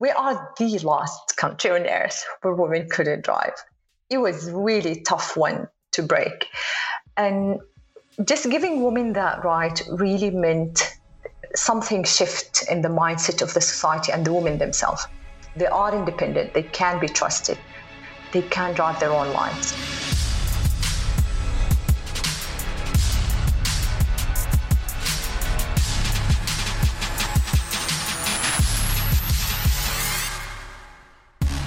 we are the last country on earth where women couldn't drive. It was really tough one to break. And just giving women that right really meant something shift in the mindset of the society and the women themselves. They are independent, they can be trusted, they can drive their own lives.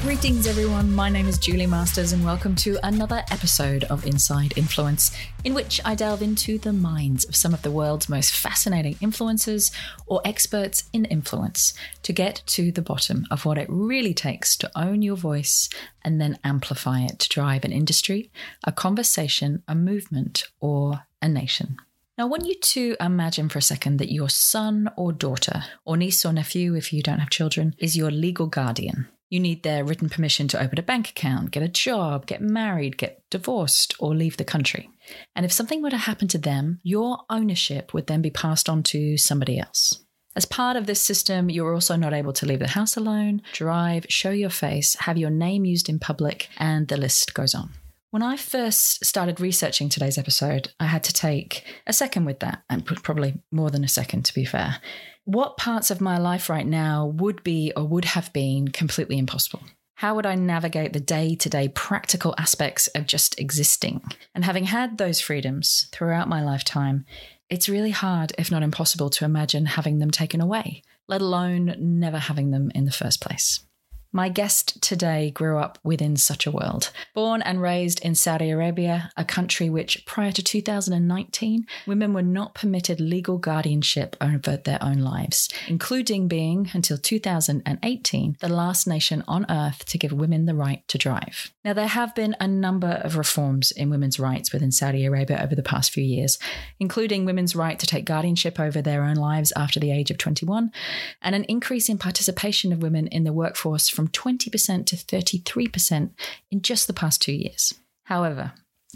Greetings, everyone. My name is Julie Masters, and welcome to another episode of Inside Influence, in which I delve into the minds of some of the world's most fascinating influencers or experts in influence to get to the bottom of what it really takes to own your voice and then amplify it to drive an industry, a conversation, a movement, or a nation. Now, I want you to imagine for a second that your son or daughter, or niece or nephew, if you don't have children, is your legal guardian. You need their written permission to open a bank account, get a job, get married, get divorced, or leave the country. And if something were to happen to them, your ownership would then be passed on to somebody else. As part of this system, you're also not able to leave the house alone, drive, show your face, have your name used in public, and the list goes on. When I first started researching today's episode, I had to take a second with that, and probably more than a second to be fair what parts of my life right now would be or would have been completely impossible? How would I navigate the day to day practical aspects of just existing? And having had those freedoms throughout my lifetime, it's really hard, if not impossible, to imagine having them taken away, let alone never having them in the first place. My guest today grew up within such a world. Born and raised in Saudi Arabia, a country which, prior to 2019, women were not permitted legal guardianship over their own lives, including being, until 2018, the last nation on earth to give women the right to drive. Now, there have been a number of reforms in women's rights within Saudi Arabia over the past few years, including women's right to take guardianship over their own lives after the age of 21, and an increase in participation of women in the workforce from from 20% to 33% in just the past two years. However,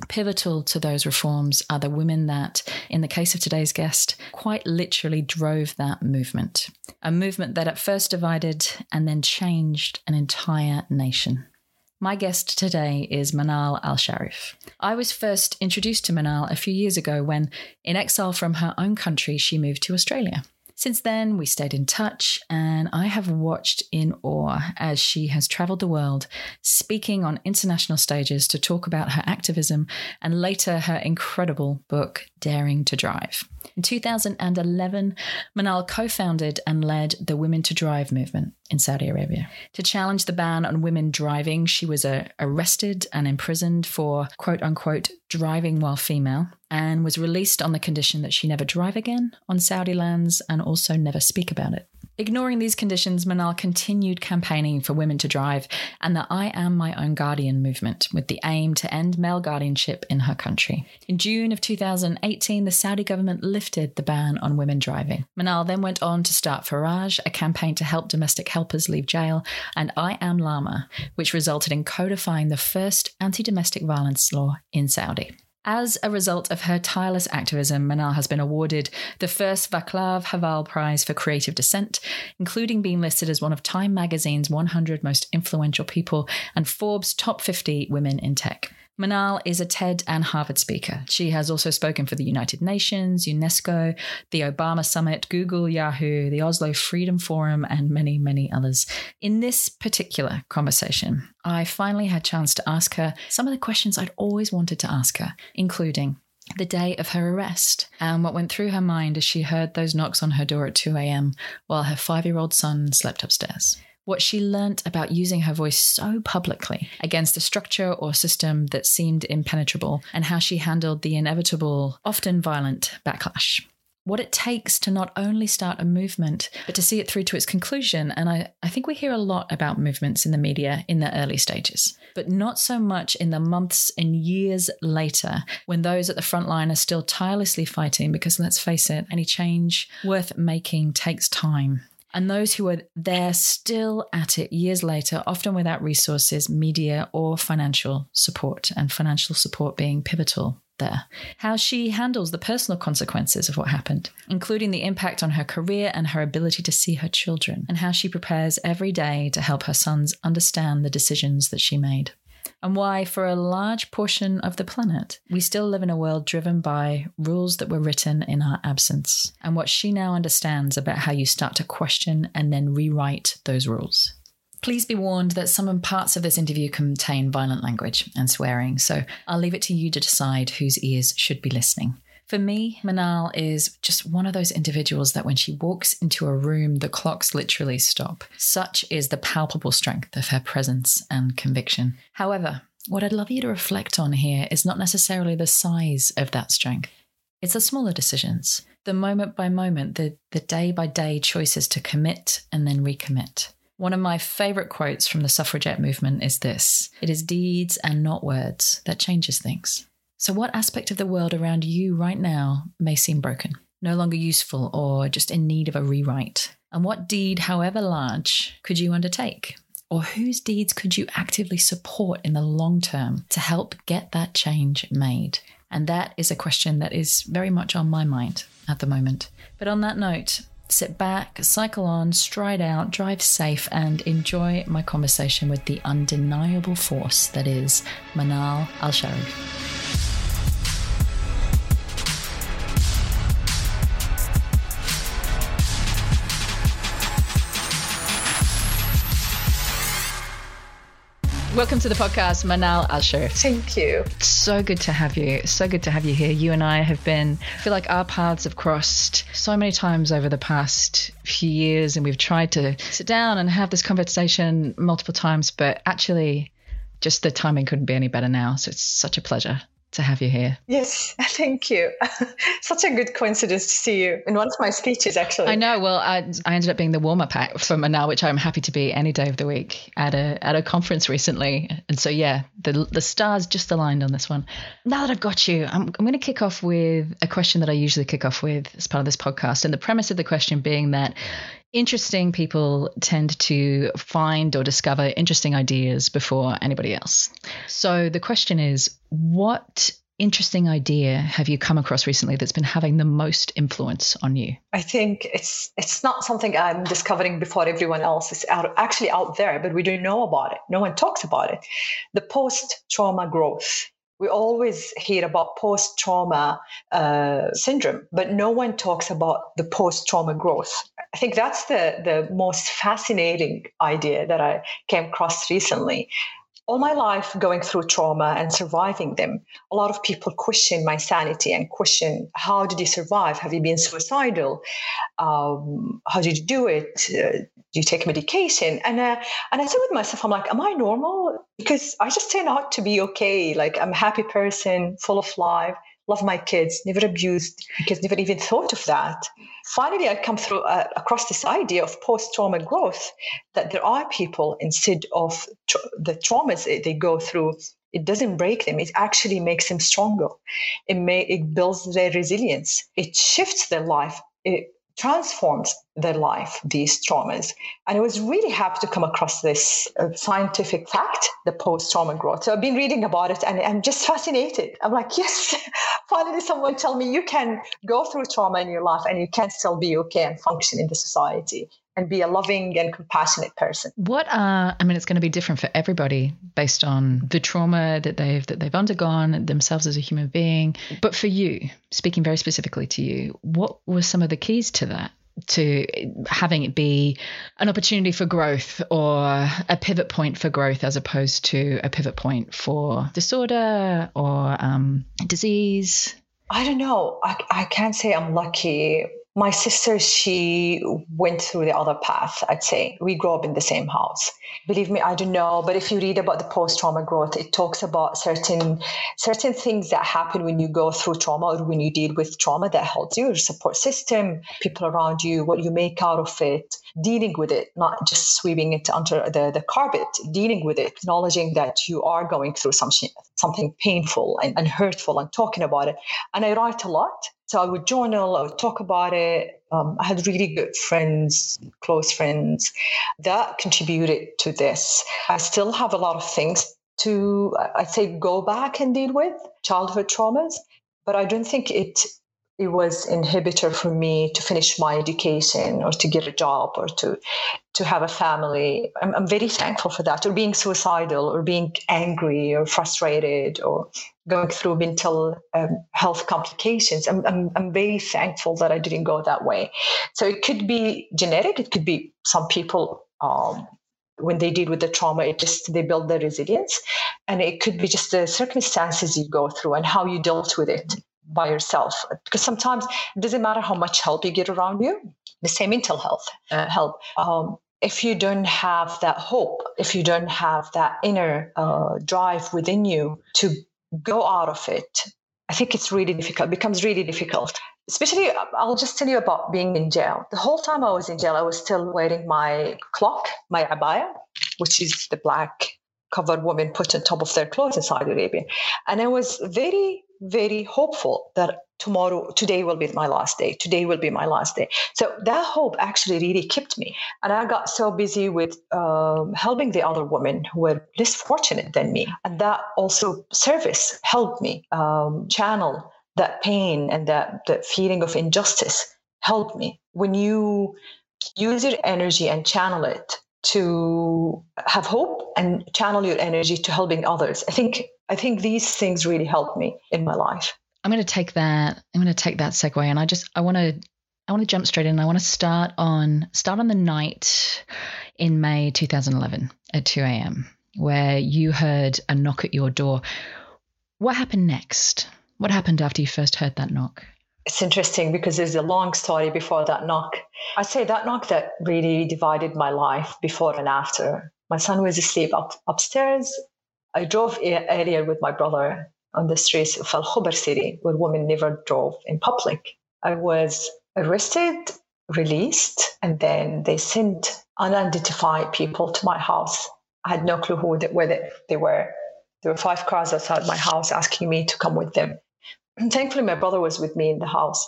Pivotal to those reforms are the women that, in the case of today's guest, quite literally drove that movement. A movement that at first divided and then changed an entire nation. My guest today is Manal Al Sharif. I was first introduced to Manal a few years ago when, in exile from her own country, she moved to Australia. Since then, we stayed in touch, and I have watched in awe as she has traveled the world, speaking on international stages to talk about her activism and later her incredible book, Daring to Drive. In 2011, Manal co founded and led the Women to Drive movement in Saudi Arabia. To challenge the ban on women driving, she was uh, arrested and imprisoned for quote unquote driving while female and was released on the condition that she never drive again on Saudi lands and also never speak about it. Ignoring these conditions, Manal continued campaigning for women to drive and the I Am My Own Guardian movement with the aim to end male guardianship in her country. In June of 2018, the Saudi government lifted the ban on women driving. Manal then went on to start Faraj, a campaign to help domestic helpers leave jail, and I Am Lama, which resulted in codifying the first anti domestic violence law in Saudi. As a result of her tireless activism, Manal has been awarded the first Vaclav Havel Prize for Creative Dissent, including being listed as one of Time magazine's 100 most influential people and Forbes' top 50 women in tech. Manal is a TED and Harvard speaker. She has also spoken for the United Nations, UNESCO, the Obama Summit, Google, Yahoo, the Oslo Freedom Forum, and many, many others. In this particular conversation, I finally had a chance to ask her some of the questions I'd always wanted to ask her, including the day of her arrest and what went through her mind as she heard those knocks on her door at 2 a.m. while her five year old son slept upstairs what she learnt about using her voice so publicly against a structure or system that seemed impenetrable, and how she handled the inevitable, often violent backlash what it takes to not only start a movement, but to see it through to its conclusion. And I, I think we hear a lot about movements in the media in the early stages, but not so much in the months and years later when those at the front line are still tirelessly fighting. Because let's face it, any change worth making takes time. And those who are there still at it years later, often without resources, media, or financial support, and financial support being pivotal there, how she handles the personal consequences of what happened, including the impact on her career and her ability to see her children, and how she prepares every day to help her sons understand the decisions that she made and why, for a large portion of the planet, we still live in a world driven by rules that were written in our absence, and what she now understands about how you start to question and then rewrite those rules. Please be warned that some parts of this interview contain violent language and swearing, so I'll leave it to you to decide whose ears should be listening. For me, Manal is just one of those individuals that when she walks into a room, the clocks literally stop. Such is the palpable strength of her presence and conviction. However, what I'd love you to reflect on here is not necessarily the size of that strength. It's the smaller decisions, the moment by moment, the, the day by day choices to commit and then recommit. One of my favorite quotes from the suffragette movement is this It is deeds and not words that changes things. So, what aspect of the world around you right now may seem broken, no longer useful, or just in need of a rewrite? And what deed, however large, could you undertake? Or whose deeds could you actively support in the long term to help get that change made? And that is a question that is very much on my mind at the moment. But on that note, sit back, cycle on, stride out, drive safe, and enjoy my conversation with the undeniable force that is Manal Al Sharif. Welcome to the podcast, Manal Al Sharif. Thank you. So good to have you. So good to have you here. You and I have been, I feel like our paths have crossed so many times over the past few years, and we've tried to sit down and have this conversation multiple times, but actually, just the timing couldn't be any better now. So it's such a pleasure to have you here. Yes, thank you. Such a good coincidence to see you in one of my speeches, actually. I know. Well, I, I ended up being the warm up act for Manal, which I'm happy to be any day of the week at a at a conference recently. And so, yeah, the the stars just aligned on this one. Now that I've got you, I'm, I'm going to kick off with a question that I usually kick off with as part of this podcast. And the premise of the question being that interesting people tend to find or discover interesting ideas before anybody else. So the question is what interesting idea have you come across recently that's been having the most influence on you? I think it's it's not something I'm discovering before everyone else. It's out, actually out there, but we don't know about it. No one talks about it. The post trauma growth we always hear about post trauma uh, syndrome, but no one talks about the post trauma growth. I think that's the, the most fascinating idea that I came across recently all my life going through trauma and surviving them, a lot of people question my sanity and question how did you survive? Have you been suicidal? Um, how did you do it? Uh, do you take medication? And uh, and I said with myself, I'm like, am I normal? Because I just turn out to be okay. Like I'm a happy person, full of life love my kids, never abused kids, never even thought of that. Finally, I come through uh, across this idea of post-trauma growth that there are people instead of tra- the traumas they go through, it doesn't break them. It actually makes them stronger. It may it builds their resilience. It shifts their life. It transforms their life, these traumas. And I was really happy to come across this uh, scientific fact, the post trauma growth. So I've been reading about it and I'm just fascinated. I'm like, yes, finally someone tell me you can go through trauma in your life and you can still be okay and function in the society and be a loving and compassionate person. What are I mean it's going to be different for everybody based on the trauma that they've that they've undergone themselves as a human being. But for you, speaking very specifically to you, what were some of the keys to that? to having it be an opportunity for growth or a pivot point for growth as opposed to a pivot point for disorder or um, disease? I don't know. I, I can't say I'm lucky my sister, she went through the other path, I'd say. We grew up in the same house. Believe me, I don't know, but if you read about the post-trauma growth, it talks about certain certain things that happen when you go through trauma or when you deal with trauma that helps you, your support system, people around you, what you make out of it, dealing with it, not just sweeping it under the, the carpet, dealing with it, acknowledging that you are going through something something painful and, and hurtful and talking about it. And I write a lot so I would journal, I would talk about it. Um, I had really good friends, close friends that contributed to this. I still have a lot of things to, I'd say, go back and deal with childhood traumas. but I don't think it it was inhibitor for me to finish my education or to get a job or to to have a family. I'm, I'm very thankful for that. Or being suicidal or being angry or frustrated or going through mental um, health complications. I'm, I'm, I'm very thankful that I didn't go that way. So it could be genetic. It could be some people um, when they deal with the trauma, it just they build their resilience, and it could be just the circumstances you go through and how you dealt with it by yourself. Because sometimes it doesn't matter how much help you get around you. The same mental health uh, help. Um, if you don't have that hope, if you don't have that inner uh, drive within you to go out of it, I think it's really difficult. It becomes really difficult especially i'll just tell you about being in jail the whole time i was in jail i was still wearing my cloak my abaya which is the black covered women put on top of their clothes in saudi arabia and i was very very hopeful that tomorrow today will be my last day. Today will be my last day. So that hope actually really kept me. And i got so busy with um, helping the other women who were less fortunate than me. And that also service helped me um, channel that pain and that, that feeling of injustice helped me. When you use your energy and channel it to have hope and channel your energy to helping others, I think I think these things really helped me in my life. I'm going to take that. I'm going to take that segue, and I just I want to I want to jump straight in. I want to start on start on the night in May 2011 at 2 a.m. where you heard a knock at your door. What happened next? What happened after you first heard that knock? It's interesting because there's a long story before that knock. I'd say that knock that really divided my life before and after. My son was asleep up, upstairs. I drove earlier with my brother on the streets of Al Khobar city, where women never drove in public. I was arrested, released, and then they sent unidentified people to my house. I had no clue who they, they were. There were five cars outside my house asking me to come with them. Thankfully, my brother was with me in the house.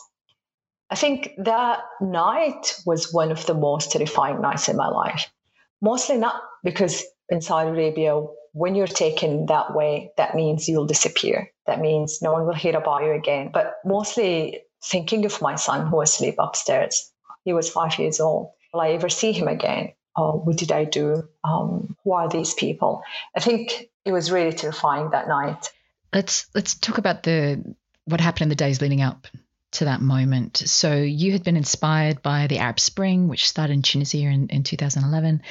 I think that night was one of the most terrifying nights in my life. Mostly not because in Saudi Arabia, when you're taken that way, that means you'll disappear. That means no one will hear about you again. But mostly thinking of my son who was asleep upstairs. He was five years old. Will I ever see him again? Oh, what did I do? Um, who are these people? I think it was really terrifying that night. Let's let's talk about the what happened in the days leading up to that moment. So you had been inspired by the Arab Spring, which started in Tunisia in, in 2011.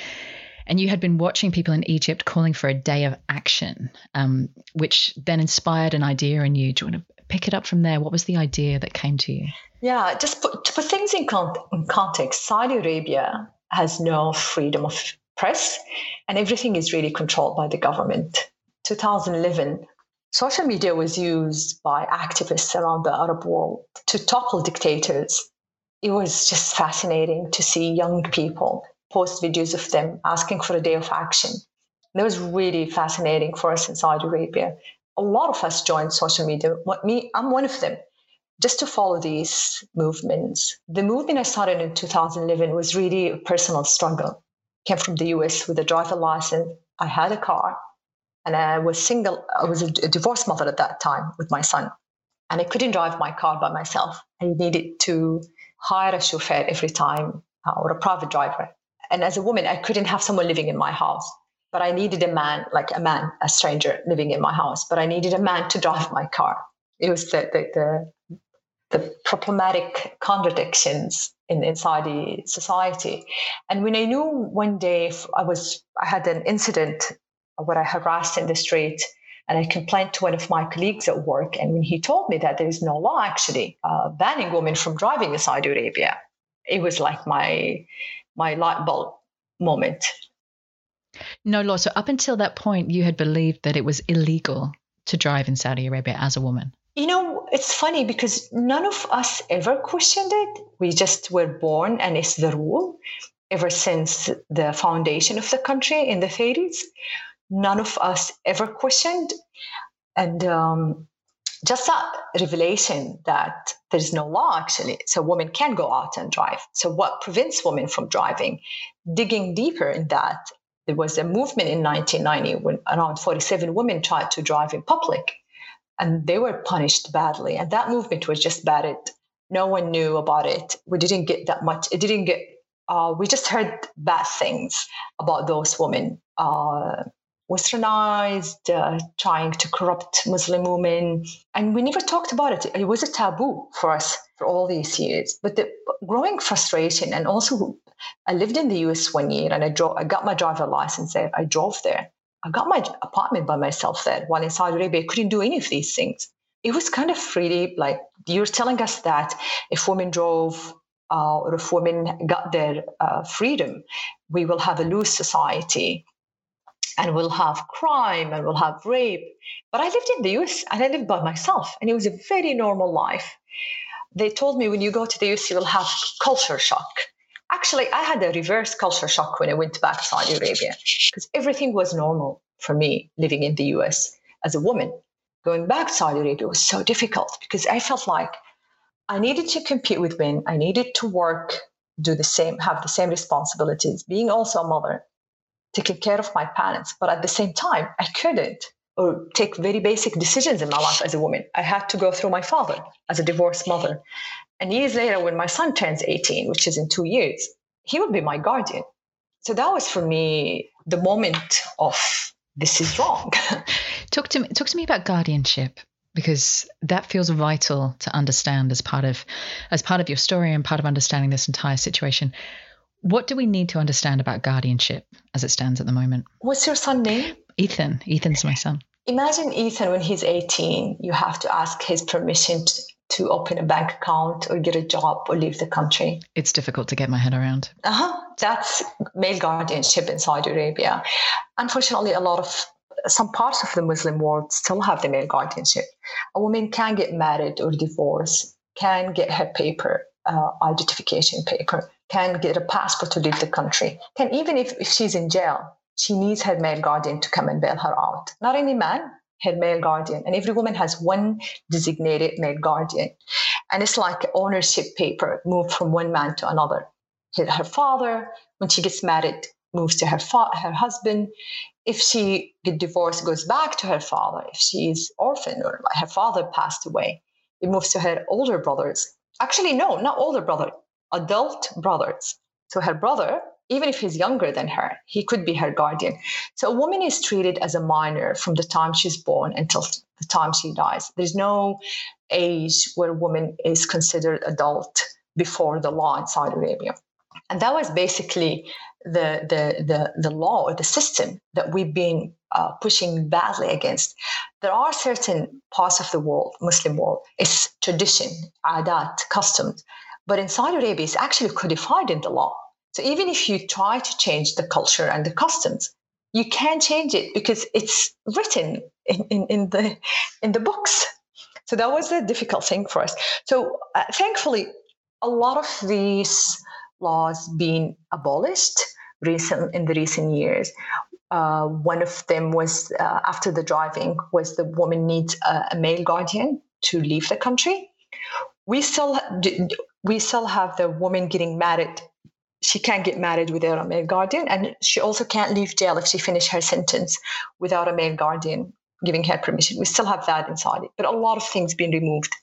And you had been watching people in Egypt calling for a day of action, um, which then inspired an idea in you. Do you want to pick it up from there? What was the idea that came to you? Yeah, just put, to put things in, con- in context, Saudi Arabia has no freedom of press, and everything is really controlled by the government. 2011 Social media was used by activists around the Arab world to topple dictators. It was just fascinating to see young people post videos of them asking for a day of action. That was really fascinating for us in Saudi Arabia. A lot of us joined social media. Me, I'm one of them, just to follow these movements. The movement I started in 2011 was really a personal struggle. Came from the US with a driver license. I had a car and I was single. I was a divorced mother at that time with my son, and I couldn't drive my car by myself. I needed to hire a chauffeur every time uh, or a private driver. And as a woman, I couldn't have someone living in my house. But I needed a man, like a man, a stranger living in my house. But I needed a man to drive my car. It was the the the, the problematic contradictions in, inside the society. And when I knew one day I was I had an incident where I harassed in the street. And I complained to one of my colleagues at work. And when he told me that there is no law actually uh, banning women from driving in Saudi Arabia, it was like my my light bulb moment. No law. So up until that point, you had believed that it was illegal to drive in Saudi Arabia as a woman. You know, it's funny because none of us ever questioned it. We just were born and it's the rule ever since the foundation of the country in the 30s none of us ever questioned. And um, just that revelation that there's no law actually, so women can go out and drive. So, what prevents women from driving? Digging deeper in that, there was a movement in 1990 when around 47 women tried to drive in public. and they were punished badly. And that movement was just bad. No one knew about it. We didn't get that much. It didn't get. Uh, we just heard bad things about those women. Uh, westernized, uh, trying to corrupt Muslim women. And we never talked about it. It was a taboo for us for all these years. But the growing frustration, and also I lived in the US one year and I, I got my driver license there. I drove there. I got my apartment by myself there while in Saudi Arabia. I couldn't do any of these things. It was kind of really like you're telling us that if women drove uh, or if women got their uh, freedom, we will have a loose society and we'll have crime and we'll have rape. But I lived in the US and I lived by myself, and it was a very normal life. They told me when you go to the US, you will have culture shock. Actually, I had a reverse culture shock when I went back to Saudi Arabia because everything was normal for me living in the US as a woman. Going back to Saudi Arabia was so difficult because I felt like I needed to compete with men. I needed to work, do the same, have the same responsibilities, being also a mother taking care of my parents. But at the same time, I couldn't or take very basic decisions in my life as a woman. I had to go through my father as a divorced mother. And years later, when my son turns 18, which is in two years, he will be my guardian. So that was for me the moment of this is wrong. talk to me talk to me about guardianship because that feels vital to understand as part of as part of your story and part of understanding this entire situation. What do we need to understand about guardianship as it stands at the moment? What's your son name? Ethan. Ethan's my son. Imagine Ethan when he's 18, you have to ask his permission to, to open a bank account or get a job or leave the country. It's difficult to get my head around. Uh-huh. That's male guardianship in Saudi Arabia. Unfortunately, a lot of some parts of the Muslim world still have the male guardianship. A woman can get married or divorced, can get her paper, uh, identification paper, can get a passport to leave the country, can even if, if she's in jail, she needs her male guardian to come and bail her out. Not any man, her male guardian. And every woman has one designated male guardian. And it's like ownership paper moved from one man to another. Her father, when she gets married, moves to her fa- her husband. If she get divorced, goes back to her father. If she is orphaned or her father passed away, it moves to her older brothers. Actually, no, not older brother, adult brothers. So her brother, even if he's younger than her, he could be her guardian. So a woman is treated as a minor from the time she's born until the time she dies. There's no age where a woman is considered adult before the law in Saudi Arabia. And that was basically the, the, the, the law or the system that we've been uh, pushing badly against. There are certain parts of the world, Muslim world, it's tradition, adat, customs but in Saudi Arabia, it's actually codified in the law. So even if you try to change the culture and the customs, you can't change it because it's written in, in, in the in the books. So that was a difficult thing for us. So uh, thankfully, a lot of these laws being abolished recent in the recent years. Uh, one of them was uh, after the driving was the woman needs a, a male guardian to leave the country. We still we still have the woman getting married. She can't get married without a male guardian, and she also can't leave jail if she finishes her sentence without a male guardian giving her permission. We still have that inside it, but a lot of things being removed.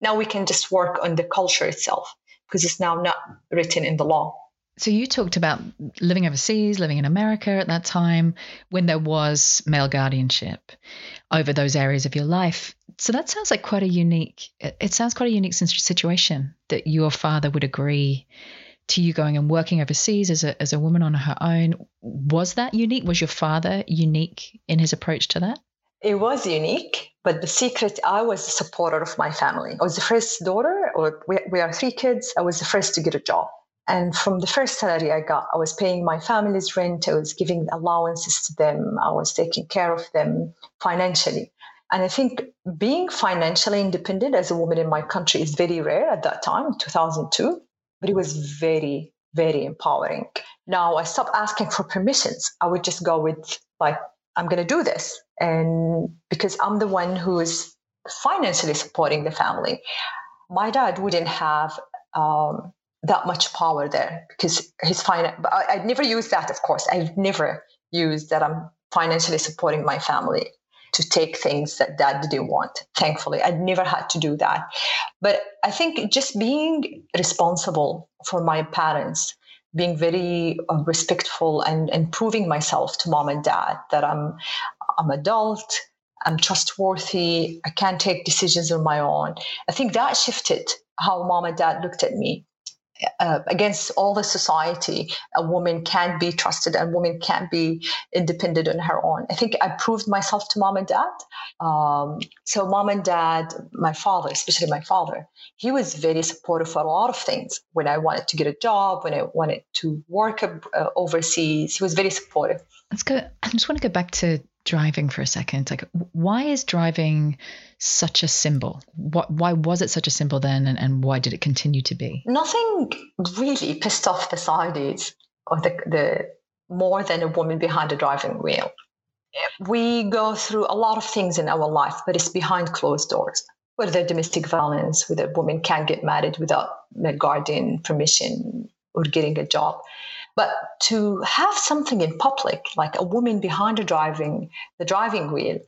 Now we can just work on the culture itself because it's now not written in the law. So you talked about living overseas, living in America at that time when there was male guardianship over those areas of your life. So that sounds like quite a unique it sounds quite a unique situation that your father would agree to you going and working overseas as a as a woman on her own. Was that unique? Was your father unique in his approach to that? It was unique, but the secret, I was a supporter of my family. I was the first daughter, or we, we are three kids. I was the first to get a job. And from the first salary I got, I was paying my family's rent, I was giving allowances to them, I was taking care of them financially. And I think being financially independent as a woman in my country is very rare at that time, 2002, but it was very, very empowering. Now I stopped asking for permissions. I would just go with, like, I'm going to do this. And because I'm the one who is financially supporting the family, my dad wouldn't have um, that much power there because his finance. I, I'd never used that, of course. I've never used that I'm financially supporting my family. To take things that dad didn't want. Thankfully, I'd never had to do that. But I think just being responsible for my parents, being very uh, respectful and, and proving myself to mom and dad that I'm I'm adult, I'm trustworthy, I can take decisions on my own. I think that shifted how mom and dad looked at me uh, against all the society, a woman can't be trusted and woman can't be independent on her own. I think I proved myself to mom and dad. Um, so, mom and dad, my father, especially my father, he was very supportive for a lot of things. When I wanted to get a job, when I wanted to work uh, overseas, he was very supportive. Let's go. I just want to go back to driving for a second. Like, why is driving such a symbol? What, why was it such a symbol then, and, and why did it continue to be? Nothing really pissed off the Saudis or the, the more than a woman behind a driving wheel. We go through a lot of things in our life, but it's behind closed doors. Whether domestic violence, whether a woman can't get married without a guardian permission or getting a job. But to have something in public, like a woman behind the driving the driving wheel,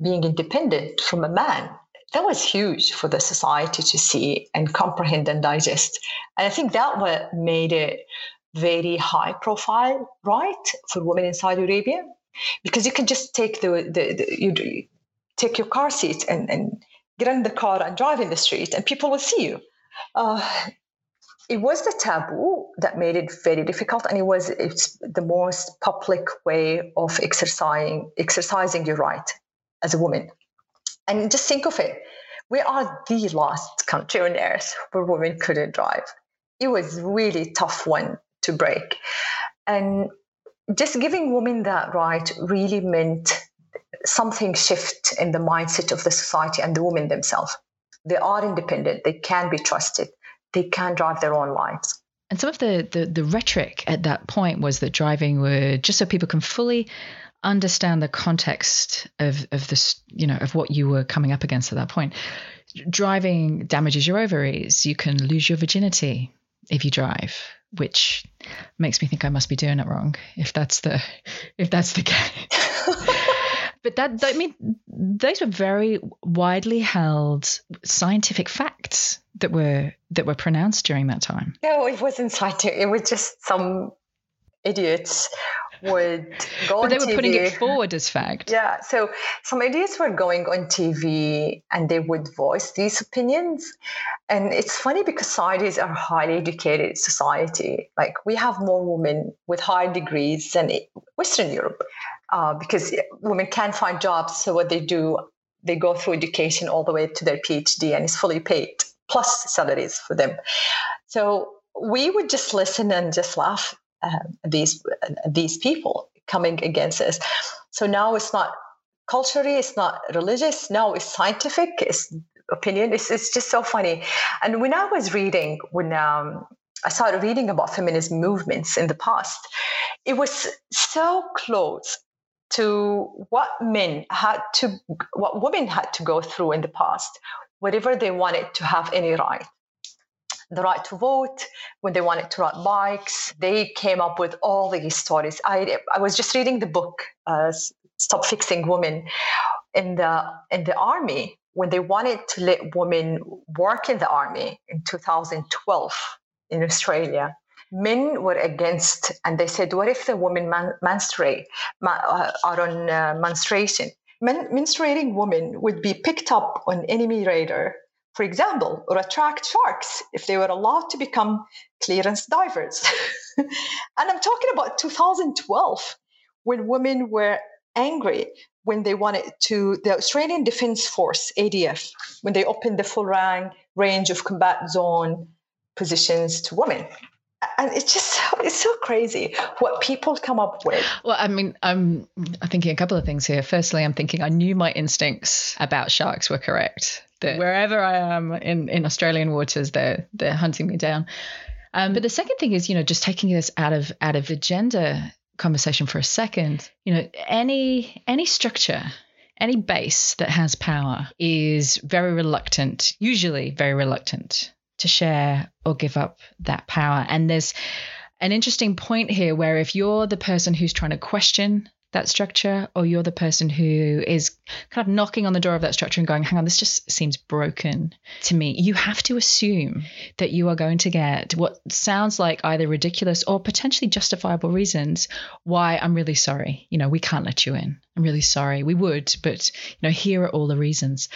being independent from a man, that was huge for the society to see and comprehend and digest. And I think that what made it very high profile, right, for women in Saudi Arabia, because you can just take the, the, the you take your car seat and, and get in the car and drive in the street, and people will see you. Uh, it was the taboo that made it very difficult and it was the most public way of exercising exercising your right as a woman. And just think of it. We are the last country on earth where women couldn't drive. It was really tough one to break. And just giving women that right really meant something shift in the mindset of the society and the women themselves. They are independent. They can be trusted they can drive their own lives. And some of the, the, the rhetoric at that point was that driving would just so people can fully understand the context of of this, you know, of what you were coming up against at that point. Driving damages your ovaries. You can lose your virginity if you drive, which makes me think I must be doing it wrong. If that's the if that's the case. but that, I mean those were very widely held scientific facts that were that were pronounced during that time. No, it wasn't scientific. It was just some idiots would go but they were TV. putting it forward as fact. Yeah. So some idiots were going on TV and they would voice these opinions. And it's funny because Saudis are highly educated society. Like we have more women with high degrees than Western Europe uh, because women can't find jobs. So what they do, they go through education all the way to their PhD and it's fully paid plus salaries for them. So we would just listen and just laugh these these people coming against us. So now it's not culturally, it's not religious. Now it's scientific. It's opinion. It's, it's just so funny. And when I was reading, when um, I started reading about feminist movements in the past, it was so close to what men had to, what women had to go through in the past, whatever they wanted to have any right. The right to vote, when they wanted to ride bikes, they came up with all these stories. I, I was just reading the book, uh, Stop Fixing Women, in the in the army when they wanted to let women work in the army in 2012 in Australia men were against, and they said, what if the women man- menstruate, ma- uh, are on uh, menstruation? Men- menstruating women would be picked up on enemy radar, for example, or attract sharks if they were allowed to become clearance divers. and I'm talking about 2012, when women were angry when they wanted to the Australian Defence Force ADF when they opened the full rank range of combat zone positions to women and it's just so, it's so crazy what people come up with. Well, I mean, I'm I'm thinking a couple of things here. Firstly, I'm thinking I knew my instincts about sharks were correct. That wherever I am in in Australian waters, they're they're hunting me down. Um, but the second thing is, you know, just taking this out of out of the gender conversation for a second. You know, any any structure any base that has power is very reluctant, usually very reluctant to share or give up that power. And there's an interesting point here where if you're the person who's trying to question that structure, or you're the person who is kind of knocking on the door of that structure and going, hang on, this just seems broken to me. You have to assume that you are going to get what sounds like either ridiculous or potentially justifiable reasons why I'm really sorry. You know, we can't let you in. I'm really sorry. We would, but, you know, here are all the reasons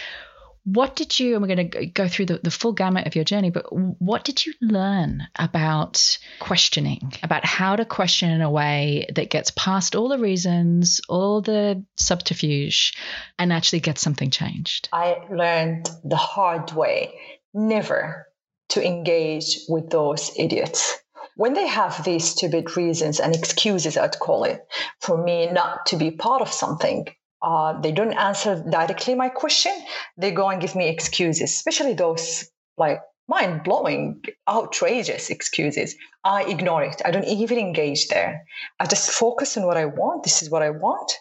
what did you and we're going to go through the, the full gamut of your journey but what did you learn about questioning about how to question in a way that gets past all the reasons all the subterfuge and actually get something changed? I learned the hard way never to engage with those idiots. When they have these stupid reasons and excuses i'd call it for me not to be part of something uh, they don't answer directly my question. They go and give me excuses, especially those like mind blowing, outrageous excuses. I ignore it. I don't even engage there. I just focus on what I want. This is what I want.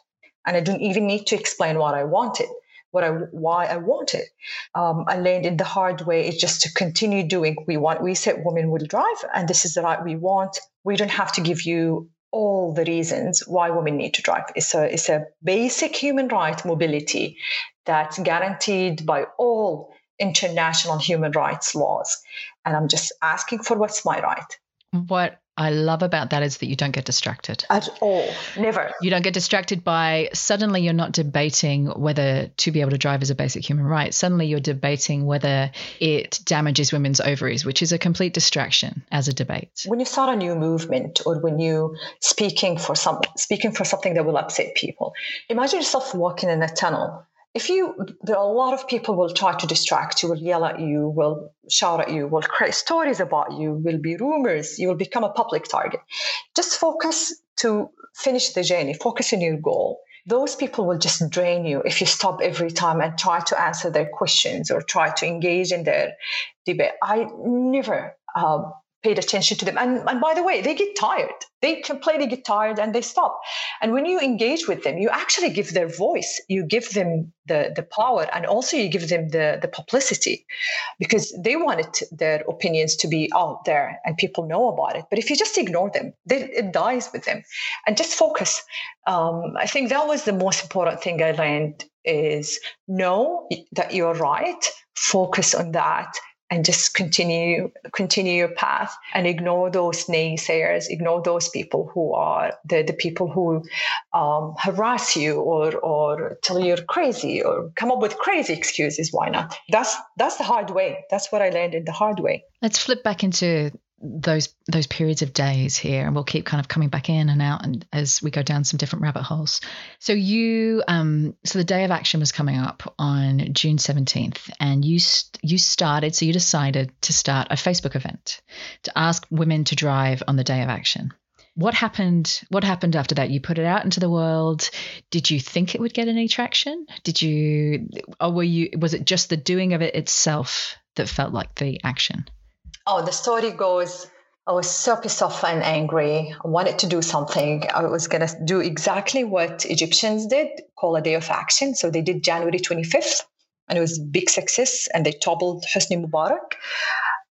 And I don't even need to explain what I wanted, what I, why I want it. Um, I learned in the hard way is just to continue doing we want. We said women will drive, and this is the right we want. We don't have to give you all the reasons why women need to drive. It's a, it's a basic human right, mobility, that's guaranteed by all international human rights laws. And I'm just asking for what's my right. What I love about that is that you don't get distracted at all. Never. You don't get distracted by suddenly you're not debating whether to be able to drive is a basic human right. Suddenly you're debating whether it damages women's ovaries, which is a complete distraction as a debate. When you start a new movement or when you speaking for some speaking for something that will upset people, imagine yourself walking in a tunnel if you there are a lot of people will try to distract you will yell at you will shout at you will create stories about you will be rumors you will become a public target. Just focus to finish the journey focus on your goal. Those people will just drain you if you stop every time and try to answer their questions or try to engage in their debate. I never um, paid attention to them. And, and by the way, they get tired. They completely get tired and they stop. And when you engage with them, you actually give their voice, you give them the, the power, and also you give them the, the publicity because they wanted their opinions to be out there and people know about it. But if you just ignore them, they, it dies with them. And just focus. Um, I think that was the most important thing I learned is know that you're right, focus on that and just continue continue your path and ignore those naysayers ignore those people who are the, the people who um, harass you or or tell you you're crazy or come up with crazy excuses why not? That's that's the hard way. That's what i learned in the hard way. Let's flip back into those those periods of days here and we'll keep kind of coming back in and out and as we go down some different rabbit holes. So you um so the day of action was coming up on june 17th and you st- you started so you decided to start a facebook event to ask women to drive on the day of action. What happened what happened after that? You put it out into the world. Did you think it would get any traction? Did you or were you was it just the doing of it itself that felt like the action Oh, the story goes I was so pissed off and angry. I wanted to do something. I was going to do exactly what Egyptians did, call a day of action. So they did January 25th, and it was a big success. And they toppled Hosni Mubarak.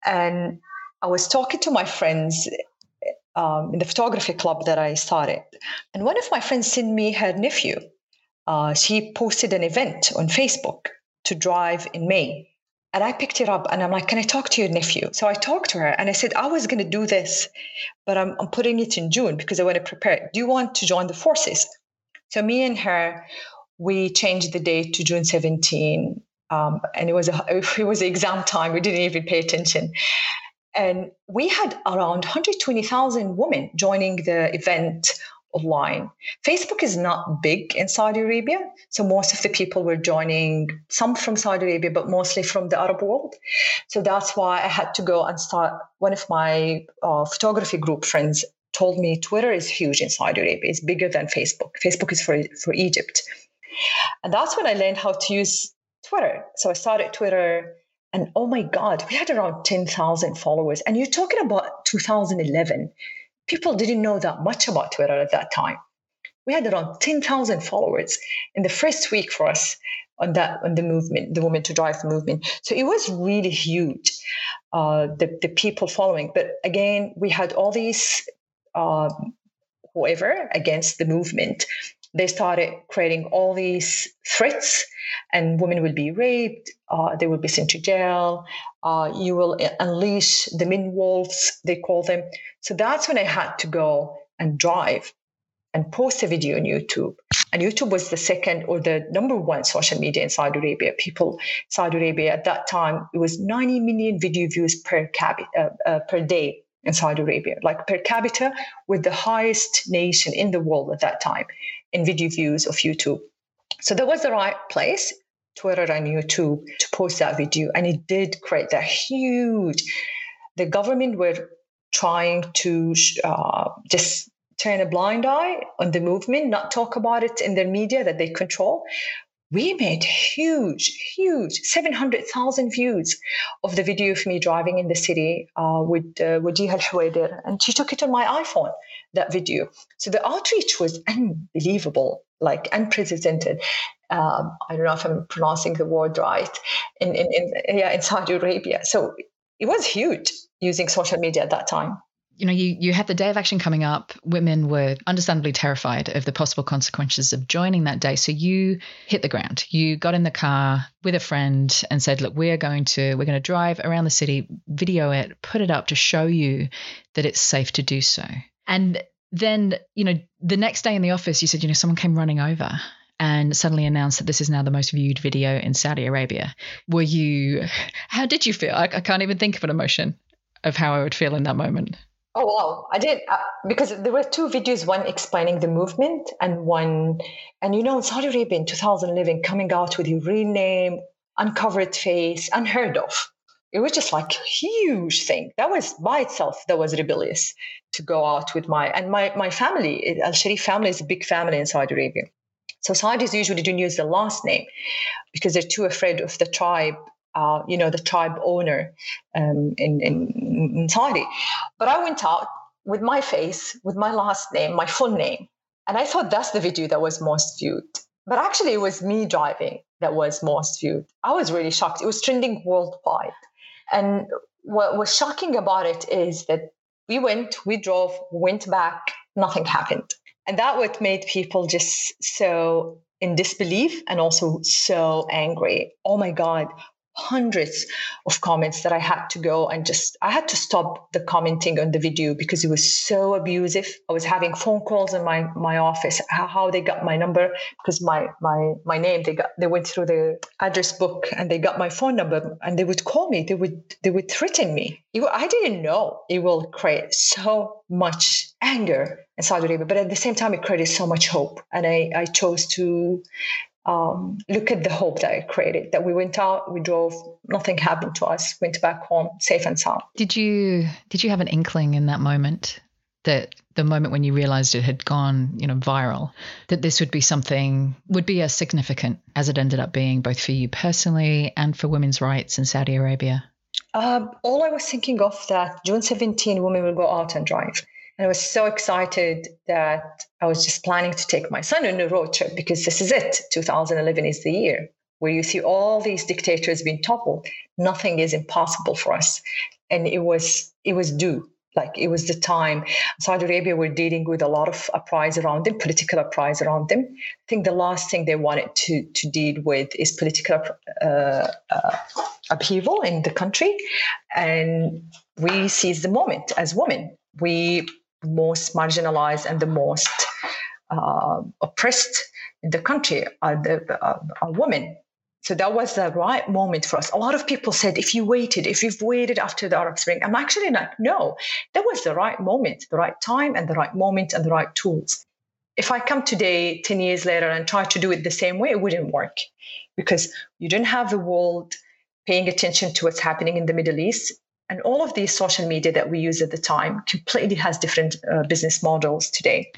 And I was talking to my friends um, in the photography club that I started. And one of my friends sent me her nephew. Uh, she posted an event on Facebook to drive in May and I picked it up and I'm like, Can I talk to your nephew? So I talked to her and I said, I was going to do this, but I'm, I'm putting it in June because I want to prepare. Do you want to join the forces? So me and her, we changed the date to June 17. Um, and it was a, it was exam time. We didn't even pay attention. And we had around 120,000 women joining the event online. Facebook is not big in Saudi Arabia. So most of the people were joining, some from Saudi Arabia, but mostly from the Arab world. So that's why I had to go and start. One of my uh, photography group friends told me Twitter is huge in Saudi Arabia. It's bigger than Facebook. Facebook is for, for Egypt. And that's when I learned how to use Twitter. So I started Twitter. And oh my God, we had around 10,000 followers. And you're talking about 2011 people didn't know that much about Twitter at that time. We had around 10,000 followers in the first week for us on that on the movement, the Women to Drive movement. So it was really huge, uh, the the people following. But again, we had all these um, whoever against the movement, they started creating all these threats, and women will be raped, uh, they will be sent to jail, uh, you will unleash the min wolves, they call them. So that's when I had to go and drive and post a video on YouTube. And YouTube was the second or the number one social media in Saudi Arabia. People, Saudi Arabia at that time, it was 90 million video views per capita uh, uh, per day in Saudi Arabia, like per capita, with the highest nation in the world at that time in video views of YouTube. So that was the right place, Twitter and YouTube, to post that video. And it did create that huge, the government were trying to uh, just turn a blind eye on the movement, not talk about it in their media that they control. We made huge, huge 700,000 views of the video of me driving in the city uh, with uh, Wajiha al And she took it on my iPhone, that video. So the outreach was unbelievable, like unprecedented. Um, I don't know if I'm pronouncing the word right in, in, in, yeah, in Saudi Arabia. So it was huge using social media at that time you know, you, you had the day of action coming up. Women were understandably terrified of the possible consequences of joining that day. So you hit the ground. You got in the car with a friend and said, look, we're going to, we're going to drive around the city, video it, put it up to show you that it's safe to do so. And then, you know, the next day in the office, you said, you know, someone came running over and suddenly announced that this is now the most viewed video in Saudi Arabia. Were you, how did you feel? I, I can't even think of an emotion of how I would feel in that moment. Oh wow, I did uh, because there were two videos, one explaining the movement and one, and you know, in Saudi Arabia in 2011, coming out with your real name, uncovered face, unheard of. It was just like a huge thing. That was by itself that was rebellious to go out with my and my my family. Al Sharif family is a big family in Saudi Arabia. So Saudis usually don't use the last name because they're too afraid of the tribe uh, you know, the tribe owner um, in, in, in Saudi. But I went out with my face, with my last name, my full name. And I thought that's the video that was most viewed. But actually, it was me driving that was most viewed. I was really shocked. It was trending worldwide. And what was shocking about it is that we went, we drove, went back, nothing happened. And that what made people just so in disbelief and also so angry. Oh my God, hundreds of comments that I had to go and just I had to stop the commenting on the video because it was so abusive. I was having phone calls in my my office how, they got my number because my my my name they got they went through the address book and they got my phone number and they would call me they would they would threaten me. It, I didn't know it will create so much anger in Saudi Arabia but at the same time it created so much hope and I I chose to um, look at the hope that it created that we went out we drove nothing happened to us went back home safe and sound. Did you did you have an inkling in that moment that the moment when you realized it had gone you know viral that this would be something would be as significant as it ended up being both for you personally and for women's rights in saudi arabia? Uh, all i was thinking of that june 17 women will go out and drive and I was so excited that I was just planning to take my son on a road trip because this is it. 2011 is the year where you see all these dictators being toppled. Nothing is impossible for us. And it was it was due. Like it was the time. Saudi Arabia were dealing with a lot of uprising around them, political uprising around them. I think the last thing they wanted to to deal with is political uh, uh, upheaval in the country, and we seized the moment as women. We most marginalized and the most uh, oppressed in the country are the uh, are women. So that was the right moment for us. A lot of people said, if you waited, if you've waited after the Arab Spring, I'm actually like, no, that was the right moment, the right time, and the right moment, and the right tools. If I come today, 10 years later, and try to do it the same way, it wouldn't work because you didn't have the world paying attention to what's happening in the Middle East and all of these social media that we use at the time completely has different uh, business models today.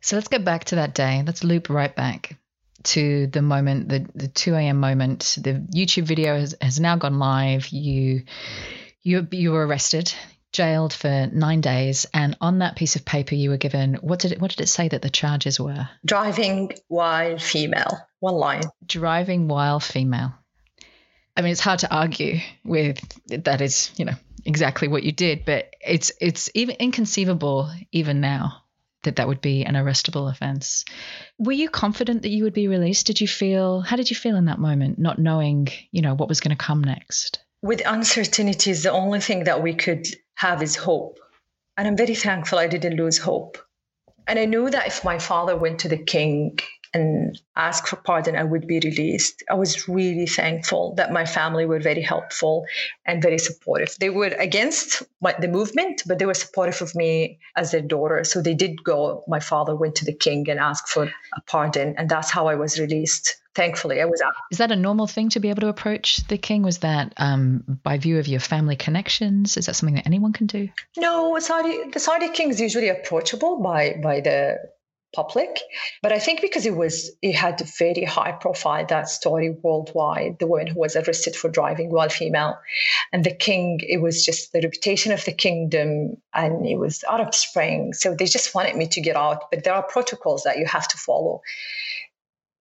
So let's get back to that day. Let's loop right back to the moment, the, the 2 a.m. moment. The YouTube video has, has now gone live. You, you, you were arrested, jailed for nine days, and on that piece of paper you were given what did it, what did it say that the charges were? Driving while female. One line. Driving while female. I mean, it's hard to argue with that is, you know, exactly what you did, but it's it's even inconceivable even now that that would be an arrestable offense. Were you confident that you would be released? Did you feel, how did you feel in that moment, not knowing, you know, what was going to come next? With uncertainties, the only thing that we could have is hope. And I'm very thankful I didn't lose hope. And I knew that if my father went to the king and ask for pardon, I would be released. I was really thankful that my family were very helpful and very supportive. They were against my, the movement, but they were supportive of me as their daughter. So they did go. My father went to the king and asked for a pardon, and that's how I was released thankfully, I was up. Is that a normal thing to be able to approach the king? Was that um, by view of your family connections? Is that something that anyone can do? No, Saudi, the Saudi king is usually approachable by by the public. But I think because it was it had a very high profile that story worldwide, the woman who was arrested for driving while female, and the king, it was just the reputation of the kingdom, and it was Arab Spring, so they just wanted me to get out. But there are protocols that you have to follow,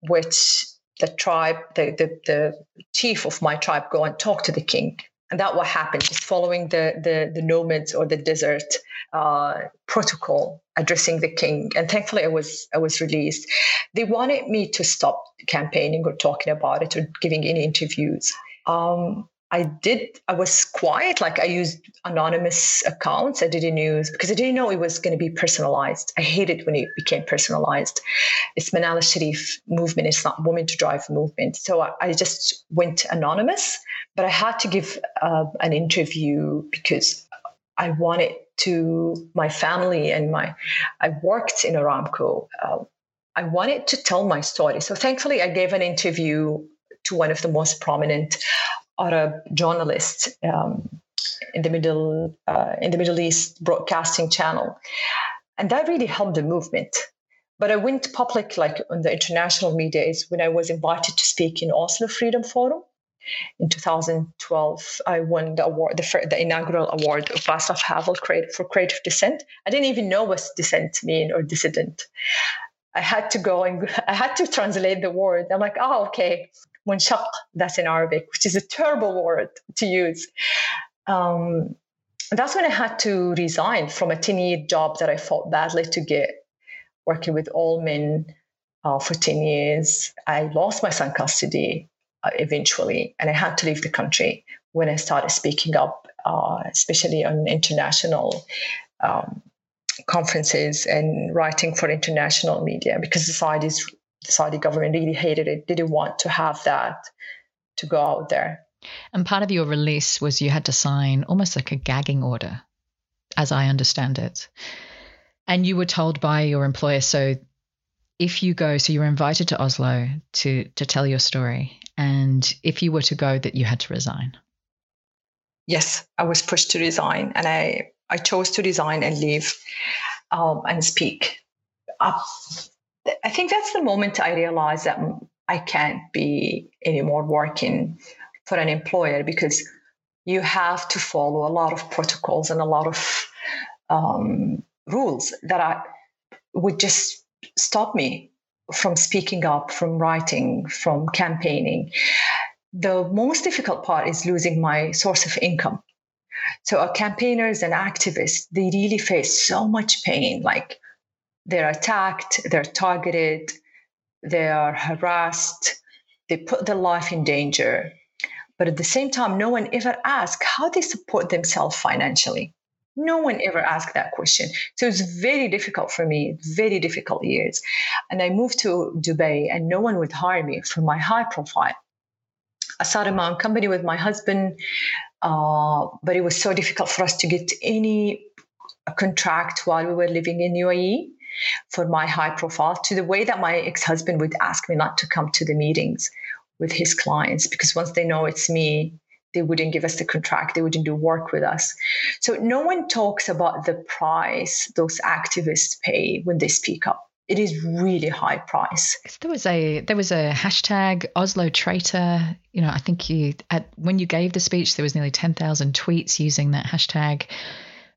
which the tribe, the, the, the chief of my tribe, go and talk to the king. And that what happened, just following the, the, the nomads or the desert uh, protocol addressing the king. And thankfully I was I was released. They wanted me to stop campaigning or talking about it or giving any interviews. Um, I did, I was quiet. Like I used anonymous accounts. I didn't use because I didn't know it was going to be personalized. I hated when it became personalized. It's Manal Sharif movement. It's not woman to drive movement. So I, I just went anonymous, but I had to give uh, an interview because I wanted to my family and my, I worked in Aramco. Uh, I wanted to tell my story. So thankfully I gave an interview to one of the most prominent Arab journalist um, in the Middle uh, in the Middle East Broadcasting Channel, and that really helped the movement. But I went public, like on the international media, is when I was invited to speak in Oslo Freedom Forum in 2012. I won the award, the, the inaugural award of Václav Havel for creative dissent. I didn't even know what dissent mean or dissident. I had to go and I had to translate the word. I'm like, oh, okay munshaq, that's in Arabic, which is a terrible word to use. Um, that's when I had to resign from a 10 year job that I fought badly to get, working with all men uh, for 10 years. I lost my son custody uh, eventually, and I had to leave the country when I started speaking up, uh, especially on international um, conferences and writing for international media because society is the Saudi government really hated it, didn't want to have that to go out there. And part of your release was you had to sign almost like a gagging order, as I understand it. And you were told by your employer, so if you go, so you were invited to Oslo to to tell your story, and if you were to go, that you had to resign. Yes, I was pushed to resign, and I I chose to resign and leave um, and speak. Uh, I think that's the moment I realized that I can't be anymore working for an employer because you have to follow a lot of protocols and a lot of um, rules that I, would just stop me from speaking up, from writing, from campaigning. The most difficult part is losing my source of income. So, uh, campaigners and activists, they really face so much pain. Like, they're attacked, they're targeted, they are harassed, they put their life in danger. But at the same time, no one ever asks how they support themselves financially. No one ever asked that question. So it's very difficult for me, very difficult years. And I moved to Dubai and no one would hire me for my high profile. I started my own company with my husband, uh, but it was so difficult for us to get any contract while we were living in UAE for my high profile to the way that my ex-husband would ask me not to come to the meetings with his clients because once they know it's me they wouldn't give us the contract they wouldn't do work with us so no one talks about the price those activists pay when they speak up it is really high price. There was a there was a hashtag Oslo traitor. You know, I think you at when you gave the speech, there was nearly ten thousand tweets using that hashtag.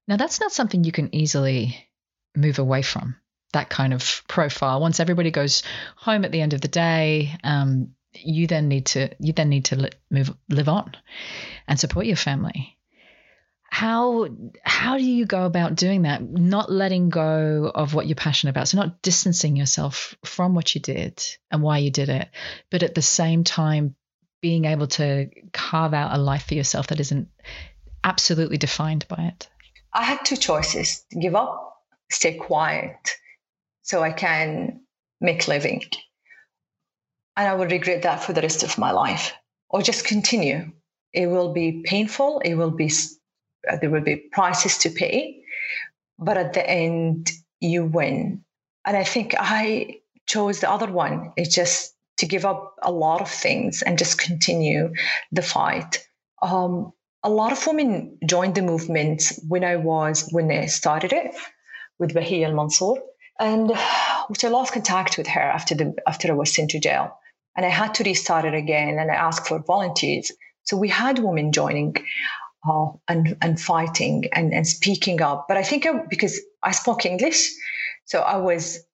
Now that's not something you can easily move away from that kind of profile. Once everybody goes home at the end of the day, um, you then need to you then need to li- move live on and support your family. how how do you go about doing that not letting go of what you're passionate about so not distancing yourself from what you did and why you did it but at the same time being able to carve out a life for yourself that isn't absolutely defined by it i had two choices give up stay quiet so i can make living and i will regret that for the rest of my life or just continue it will be painful it will be uh, there will be prices to pay, but at the end, you win. And I think I chose the other one. It's just to give up a lot of things and just continue the fight. Um, a lot of women joined the movement when I was when I started it with Bahia Al Mansour, and which I lost contact with her after the after I was sent to jail, and I had to restart it again, and I asked for volunteers. So we had women joining uh, and and fighting and, and speaking up. But I think I, because I spoke English, so I was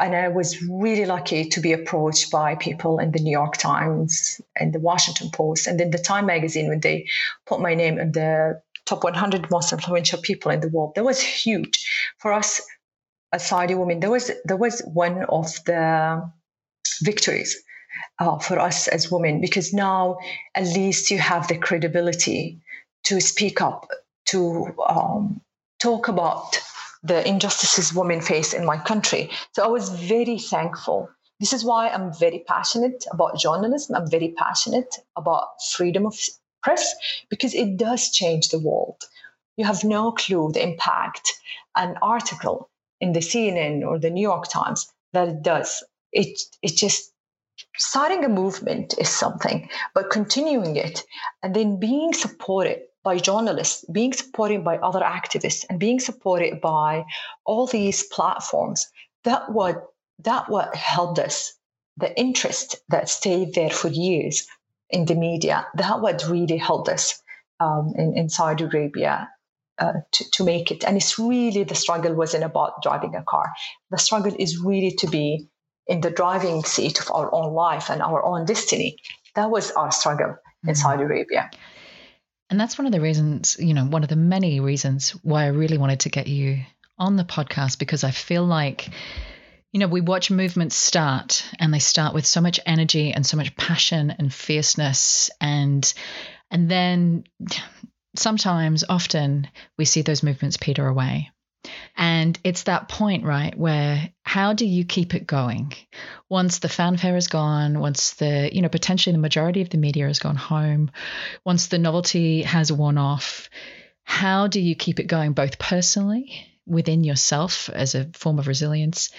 and I was really lucky to be approached by people in the New York Times and the Washington Post and then the Time magazine when they put my name in the top 100 most influential people in the world. That was huge for us as Saudi woman. There was there was one of the victories uh, for us as women because now at least you have the credibility to speak up, to um, talk about the injustices women face in my country. So I was very thankful. This is why I'm very passionate about journalism. I'm very passionate about freedom of press because it does change the world. You have no clue the impact an article in the CNN or the New York Times that it does. It it just starting a movement is something, but continuing it and then being supported by journalists, being supported by other activists, and being supported by all these platforms. That what that what helped us. The interest that stayed there for years in the media. That what really helped us um, in, in Saudi Arabia uh, to, to make it. And it's really the struggle wasn't about driving a car. The struggle is really to be in the driving seat of our own life and our own destiny. That was our struggle in mm-hmm. Saudi Arabia. And that's one of the reasons, you know, one of the many reasons why I really wanted to get you on the podcast because I feel like, you know, we watch movements start and they start with so much energy and so much passion and fierceness and and then sometimes often we see those movements peter away and it's that point, right, where how do you keep it going once the fanfare is gone, once the, you know, potentially the majority of the media has gone home, once the novelty has worn off? How do you keep it going, both personally within yourself as a form of resilience,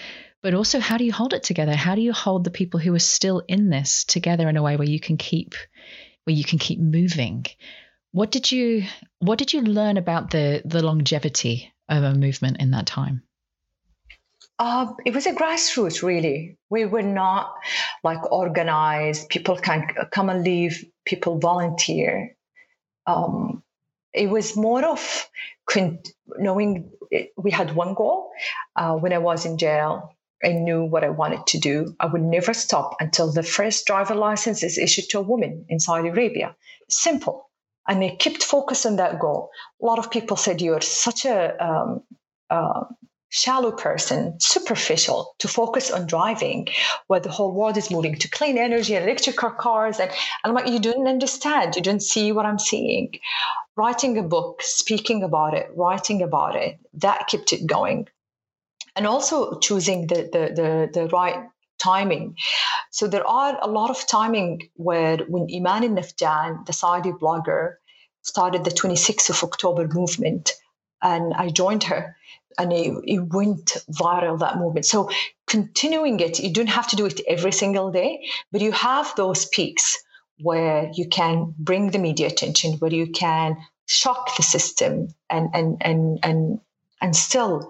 but also how do you hold it together? How do you hold the people who are still in this together in a way where you can keep where you can keep moving? What did you what did you learn about the the longevity of a movement in that time? Uh, it was a grassroots, really. We were not like organized. People can come and leave. People volunteer. Um, it was more of con- knowing it, we had one goal. Uh, when I was in jail, I knew what I wanted to do. I would never stop until the first driver license is issued to a woman in Saudi Arabia. Simple and they kept focus on that goal. A lot of people said you're such a um, uh, shallow person, superficial, to focus on driving, where the whole world is moving to clean energy and electric cars. And, and I'm like, you didn't understand. You didn't see what I'm seeing. Writing a book, speaking about it, writing about it, that kept it going. And also choosing the, the, the, the right timing. So there are a lot of timing where when Iman al-Nafjan, the Saudi blogger, started the 26th of October movement, and I joined her, and it, it went viral that movement. So continuing it, you don't have to do it every single day, but you have those peaks where you can bring the media attention, where you can shock the system and and and and and still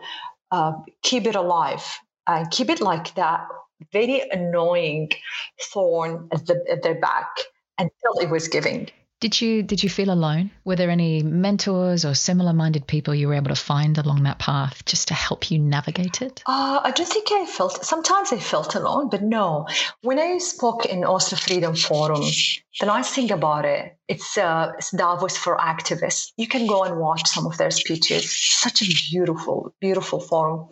uh, keep it alive and keep it like that very annoying thorn at, the, at their back until it was giving. Did you did you feel alone? Were there any mentors or similar minded people you were able to find along that path just to help you navigate it? Uh, I don't think I felt. Sometimes I felt alone, but no. When I spoke in Oslo Freedom Forum the nice thing about it, it's, uh, it's Davos for activists. You can go and watch some of their speeches. Such a beautiful, beautiful forum.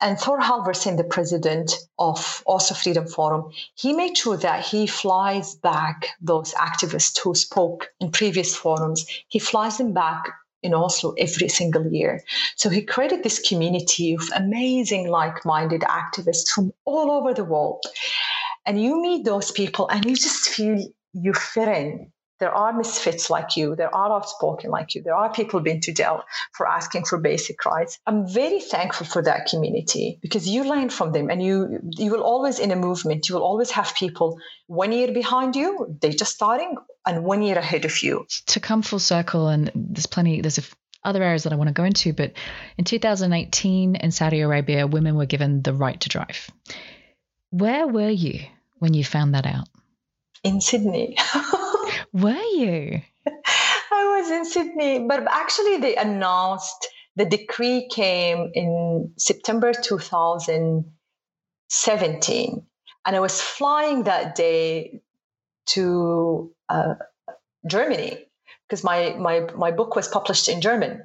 And Thor Halvorsen, the president of Oslo Freedom Forum, he made sure that he flies back those activists who spoke in previous forums. He flies them back in Oslo every single year. So he created this community of amazing, like minded activists from all over the world. And you meet those people and you just feel you fit in. There are misfits like you. There are outspoken like you. There are people being to jail for asking for basic rights. I'm very thankful for that community because you learn from them, and you you will always in a movement. You will always have people one year behind you. They're just starting, and one year ahead of you. To come full circle, and there's plenty. There's other areas that I want to go into, but in 2018 in Saudi Arabia, women were given the right to drive. Where were you when you found that out? In Sydney. Were you? I was in Sydney, but actually they announced the decree came in September 2017, and I was flying that day to uh, Germany because my, my my book was published in German,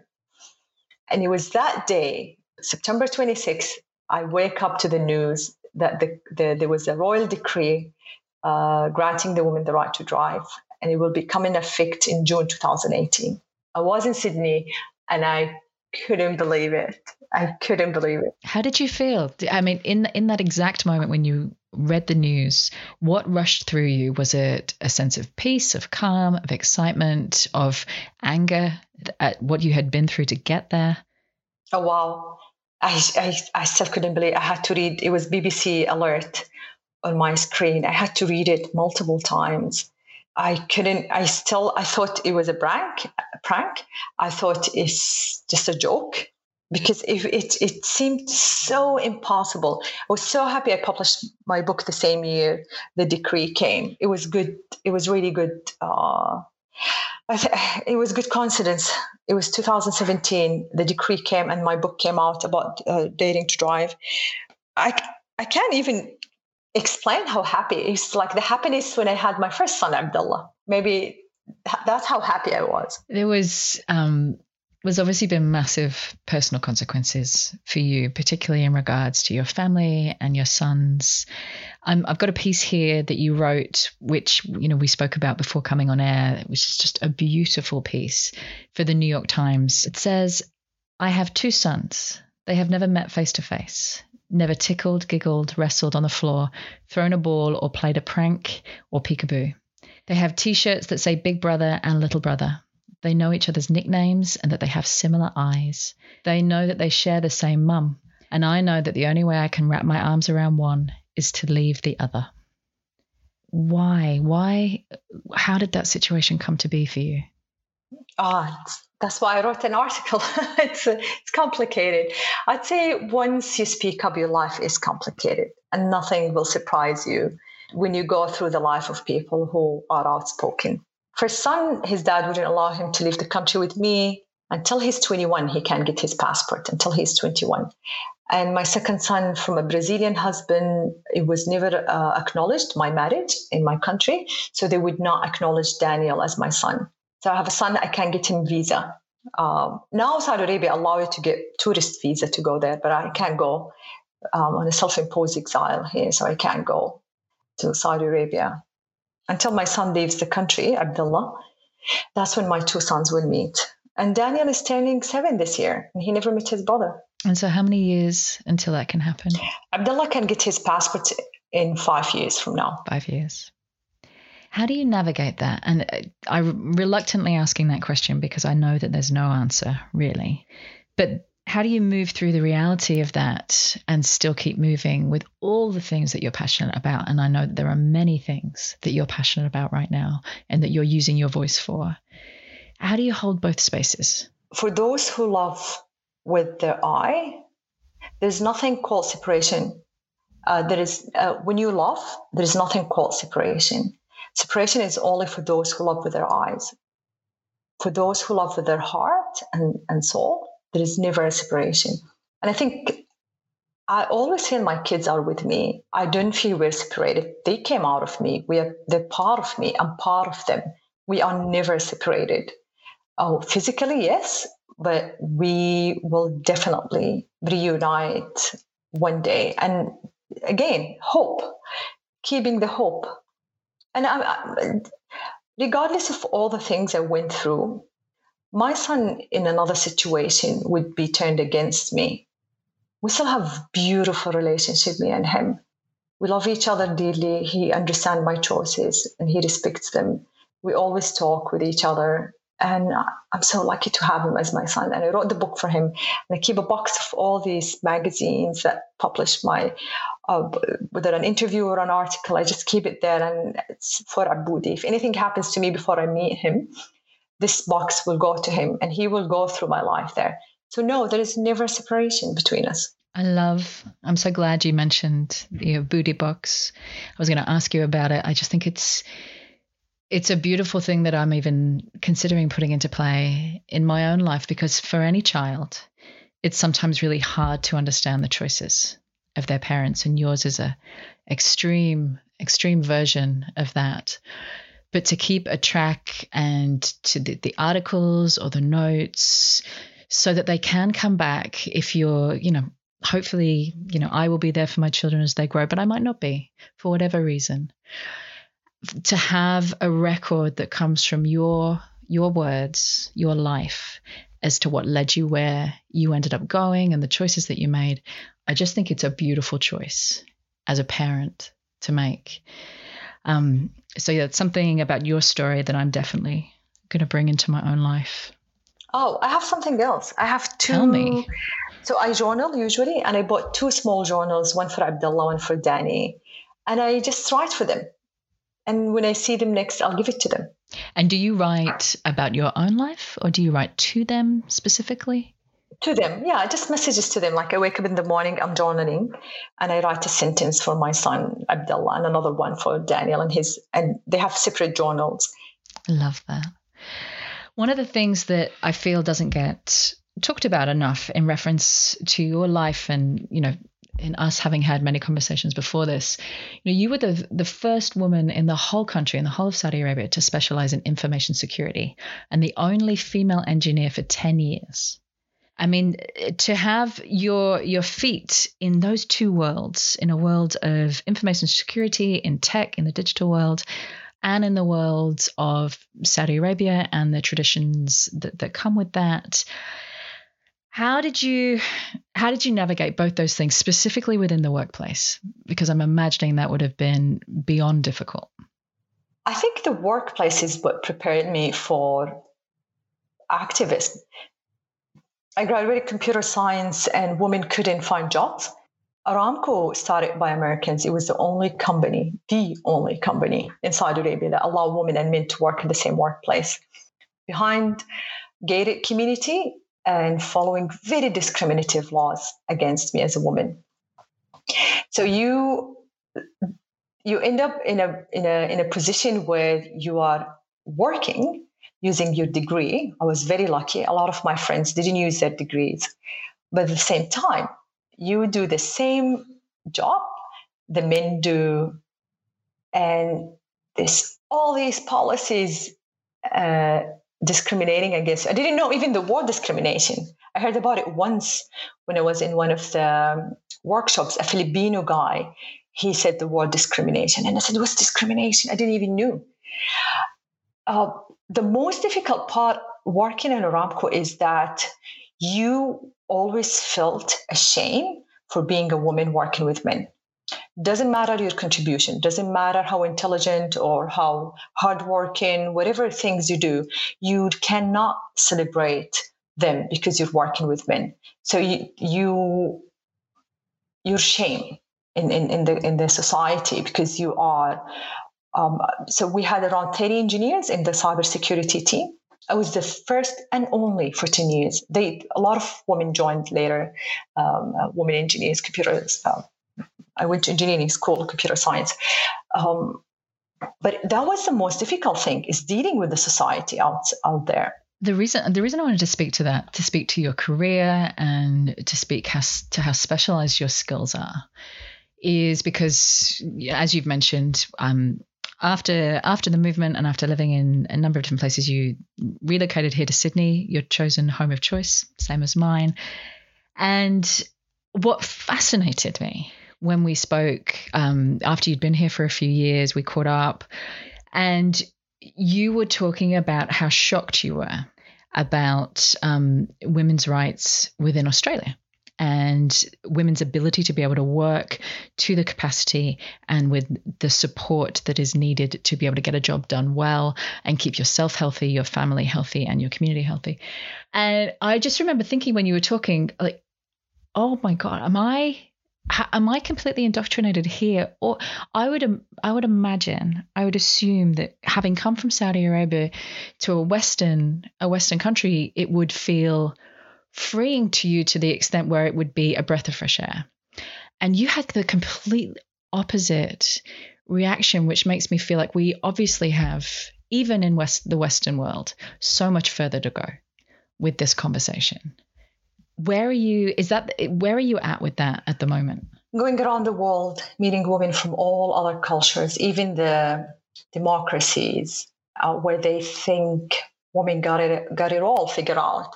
and it was that day, September 26th. I wake up to the news that the, the, there was a royal decree uh, granting the women the right to drive, and it will become in effect in June 2018. I was in Sydney and I couldn't believe it. I couldn't believe it. How did you feel? I mean, in in that exact moment when you read the news, what rushed through you? Was it a sense of peace, of calm, of excitement, of anger at what you had been through to get there? Oh wow. I, I, I still couldn't believe I had to read it was BBC alert on my screen. I had to read it multiple times. I couldn't, I still, I thought it was a prank, a prank. I thought it's just a joke because it, it, it seemed so impossible. I was so happy I published my book the same year the decree came. It was good. It was really good. Uh, it was good coincidence. It was 2017. The decree came and my book came out about uh, Daring to Drive. I, I can't even explain how happy it's like the happiness when I had my first son, Abdullah. Maybe that's how happy I was. There was um was obviously been massive personal consequences for you, particularly in regards to your family and your sons. Um, I've got a piece here that you wrote, which you know we spoke about before coming on air, which is just a beautiful piece for the New York Times. It says, "I have two sons. They have never met face to face never tickled, giggled, wrestled on the floor, thrown a ball, or played a prank or peekaboo. They have t shirts that say Big Brother and Little Brother. They know each other's nicknames and that they have similar eyes. They know that they share the same mum. And I know that the only way I can wrap my arms around one is to leave the other. Why? Why? How did that situation come to be for you? Ah, oh, that's why I wrote an article. it's it's complicated. I'd say once you speak up, your life is complicated, and nothing will surprise you when you go through the life of people who are outspoken. For son, his dad wouldn't allow him to leave the country with me until he's 21. He can't get his passport until he's 21. And my second son, from a Brazilian husband, it was never uh, acknowledged my marriage in my country, so they would not acknowledge Daniel as my son. So I have a son I can get him visa. Um, now Saudi Arabia allow you to get tourist visa to go there, but I can't go um, on a self-imposed exile here, so I can't go to Saudi Arabia until my son leaves the country, Abdullah. That's when my two sons will meet. And Daniel is turning seven this year, and he never met his brother. And so, how many years until that can happen? Abdullah can get his passport in five years from now. Five years. How do you navigate that? And uh, I'm reluctantly asking that question because I know that there's no answer really. But how do you move through the reality of that and still keep moving with all the things that you're passionate about? And I know that there are many things that you're passionate about right now and that you're using your voice for. How do you hold both spaces? For those who love with their eye, there's nothing called separation. Uh, there is uh, when you love, there is nothing called separation. Separation is only for those who love with their eyes. For those who love with their heart and, and soul, there is never a separation. And I think I always feel my kids are with me. I don't feel we're separated. They came out of me. We are they're part of me. I'm part of them. We are never separated. Oh, physically, yes, but we will definitely reunite one day. And again, hope, keeping the hope. And I, I, regardless of all the things I went through, my son in another situation would be turned against me. We still have beautiful relationship me and him. We love each other dearly. He understands my choices and he respects them. We always talk with each other and i'm so lucky to have him as my son and i wrote the book for him and i keep a box of all these magazines that publish my uh, whether an interview or an article i just keep it there and it's for abudi if anything happens to me before i meet him this box will go to him and he will go through my life there so no, there is never separation between us. I love. I'm so glad you mentioned the booty box. I was going to ask you about it. I just think it's it's a beautiful thing that I'm even considering putting into play in my own life because for any child, it's sometimes really hard to understand the choices of their parents, and yours is a extreme extreme version of that. But to keep a track and to the, the articles or the notes so that they can come back if you're, you know, hopefully, you know, I will be there for my children as they grow, but I might not be for whatever reason. To have a record that comes from your your words, your life as to what led you where you ended up going and the choices that you made, I just think it's a beautiful choice as a parent to make. Um, so yeah, it's something about your story that I'm definitely going to bring into my own life. Oh, I have something else. I have two. Tell me. So I journal usually, and I bought two small journals, one for Abdullah, one for Danny, and I just write for them. And when I see them next, I'll give it to them. And do you write about your own life, or do you write to them specifically? To them, yeah, just messages to them. Like I wake up in the morning, I'm journaling, and I write a sentence for my son Abdullah, and another one for Daniel, and his, and they have separate journals. I love that. One of the things that I feel doesn't get talked about enough in reference to your life and, you know, in us having had many conversations before this, you know, you were the the first woman in the whole country, in the whole of Saudi Arabia, to specialize in information security, and the only female engineer for ten years. I mean, to have your your feet in those two worlds, in a world of information security, in tech, in the digital world, and in the world of Saudi Arabia and the traditions that, that come with that. How did you how did you navigate both those things specifically within the workplace? Because I'm imagining that would have been beyond difficult. I think the workplace is what prepared me for activism. I graduated computer science and women couldn't find jobs. Aramco started by Americans. It was the only company, the only company in Saudi Arabia that allowed women and men to work in the same workplace. Behind gated community and following very discriminative laws against me as a woman. So you you end up in a in a in a position where you are working using your degree. I was very lucky. A lot of my friends didn't use their degrees. But at the same time, you do the same job the men do and this all these policies uh, discriminating against i didn't know even the word discrimination. I heard about it once when i was in one of the um, workshops. A filipino guy he said the word discrimination. And i said what's discrimination? I didn't even know uh, the most difficult part working in aramco is that you always felt ashamed for being a woman working with men. Doesn't matter your contribution, doesn't matter how intelligent or how hardworking, whatever things you do, you cannot celebrate them because you're working with men. So you you you're shame in, in, in the in the society because you are um, so we had around 30 engineers in the cybersecurity team I was the first and only for 10 years. They, a lot of women joined later, um, uh, women engineers, computers. Uh, I went to engineering school, computer science. Um, but that was the most difficult thing is dealing with the society out, out there. The reason the reason I wanted to speak to that, to speak to your career and to speak how, to how specialized your skills are, is because, as you've mentioned, um, after after the movement and after living in a number of different places, you relocated here to Sydney, your chosen home of choice, same as mine. And what fascinated me when we spoke um, after you'd been here for a few years, we caught up, and you were talking about how shocked you were about um, women's rights within Australia and women's ability to be able to work to the capacity and with the support that is needed to be able to get a job done well and keep yourself healthy, your family healthy, and your community healthy. And I just remember thinking when you were talking, like, oh my God, am I am I completely indoctrinated here? Or I would I would imagine I would assume that having come from Saudi Arabia to a Western a Western country, it would feel freeing to you to the extent where it would be a breath of fresh air. And you had the complete opposite reaction, which makes me feel like we obviously have, even in West the Western world, so much further to go with this conversation where are you is that where are you at with that at the moment? Going around the world meeting women from all other cultures even the democracies uh, where they think women got it got it all figured out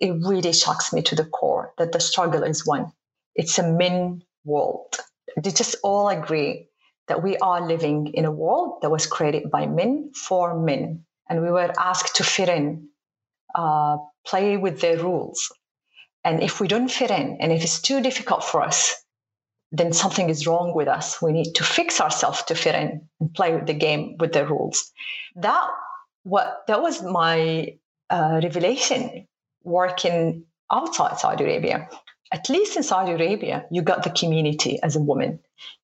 it really shocks me to the core that the struggle is one. It's a men world. They just all agree that we are living in a world that was created by men for men and we were asked to fit in uh, play with their rules and if we don't fit in, and if it's too difficult for us, then something is wrong with us. We need to fix ourselves to fit in and play the game with the rules. That what that was my uh, revelation working outside Saudi Arabia. At least in Saudi Arabia, you got the community as a woman.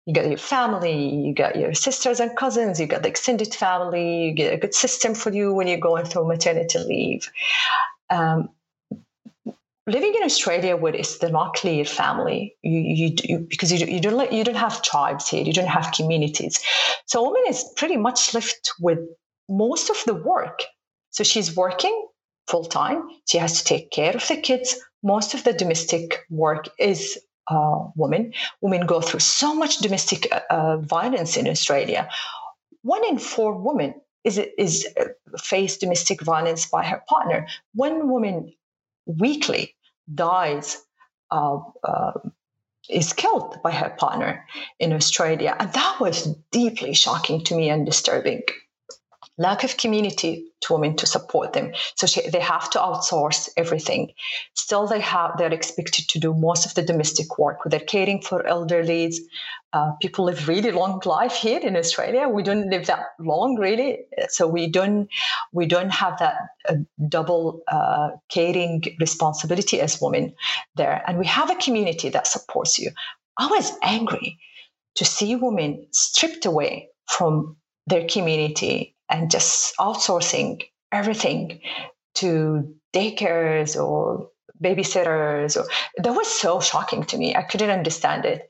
You got your family, you got your sisters and cousins, you got the extended family, you get a good system for you when you're going through maternity leave. Um, living in Australia where it's the nuclear family, you, you, you because you, you don't you don't have tribes here, you don't have communities. So woman is pretty much left with most of the work. So she's working full time. She has to take care of the kids. Most of the domestic work is uh, women. Women go through so much domestic uh, uh violence in Australia. One in four women is is uh, face domestic violence by her partner. One woman weekly dies, uh, uh, is killed by her partner in Australia. And that was deeply shocking to me and disturbing lack of community to women to support them. So she, they have to outsource everything. Still, they have they're expected to do most of the domestic work. They're caring for elderlies. Uh, people live really long life here in Australia. We don't live that long, really. So we don't we don't have that uh, double uh, caring responsibility as women there. And we have a community that supports you. I was angry to see women stripped away from their community and just outsourcing everything to daycares or babysitters or that was so shocking to me. I couldn't understand it.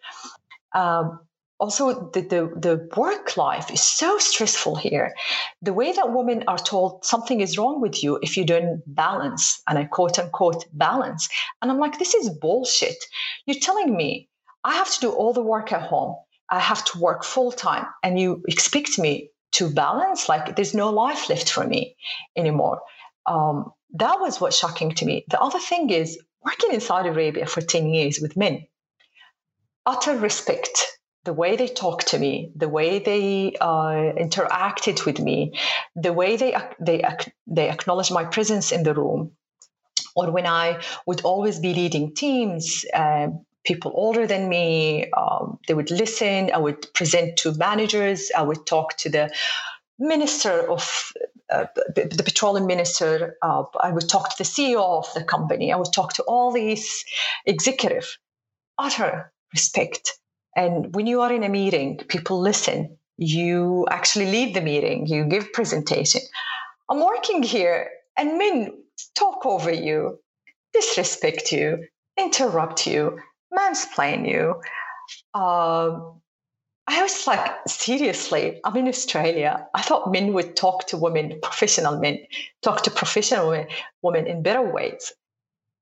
Um, also the, the, the work life is so stressful here. The way that women are told something is wrong with you if you don't balance and i quote unquote balance and i'm like this is bullshit. You're telling me i have to do all the work at home. I have to work full time and you expect me to balance like there's no life left for me anymore. Um, that was what's shocking to me. The other thing is working in saudi arabia for 10 years with men utter respect the way they talked to me the way they uh, interacted with me the way they they they acknowledged my presence in the room or when i would always be leading teams uh, people older than me. Um, they would listen. I would present to managers. I would talk to the minister of uh, the petroleum minister. Uh, I would talk to the CEO of the company. I would talk to all these executive. Utter respect. And when you are in a meeting, people listen. You actually lead the meeting. You give presentation. I'm working here, and men talk over you, disrespect you, interrupt you mansplain you. I I was like, seriously, I'm in Australia. I thought men would talk to women, professional men, talk to professional women, women in better ways.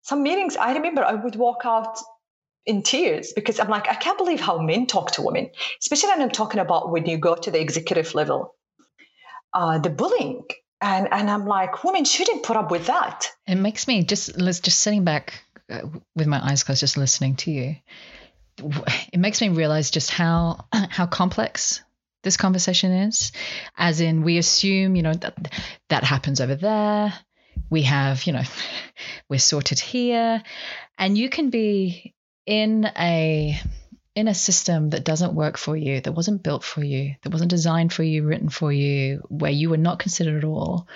Some meetings, I remember I would walk out in tears because I'm like, I can't believe how men talk to women, especially when I'm talking about when you go to the executive level, uh, the bullying. And, and I'm like, women shouldn't put up with that. It makes me just, just sitting back uh, with my eyes closed, just listening to you. It makes me realize just how how complex this conversation is. As in we assume you know that that happens over there. We have you know we're sorted here. And you can be in a in a system that doesn't work for you that wasn't built for you that wasn't designed for you written for you where you were not considered at all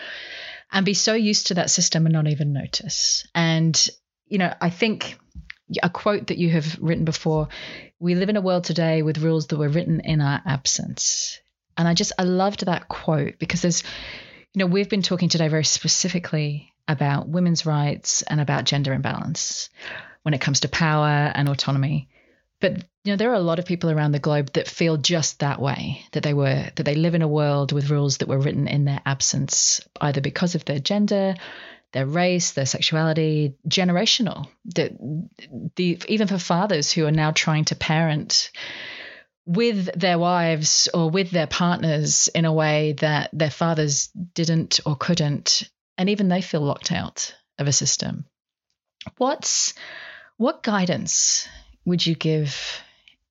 and be so used to that system and not even notice. And you know i think a quote that you have written before we live in a world today with rules that were written in our absence. And i just i loved that quote because there's you know we've been talking today very specifically about women's rights and about gender imbalance when it comes to power and autonomy but you know there are a lot of people around the globe that feel just that way that they were that they live in a world with rules that were written in their absence either because of their gender their race, their sexuality, generational. The, the, even for fathers who are now trying to parent with their wives or with their partners in a way that their fathers didn't or couldn't, and even they feel locked out of a system. What's what guidance would you give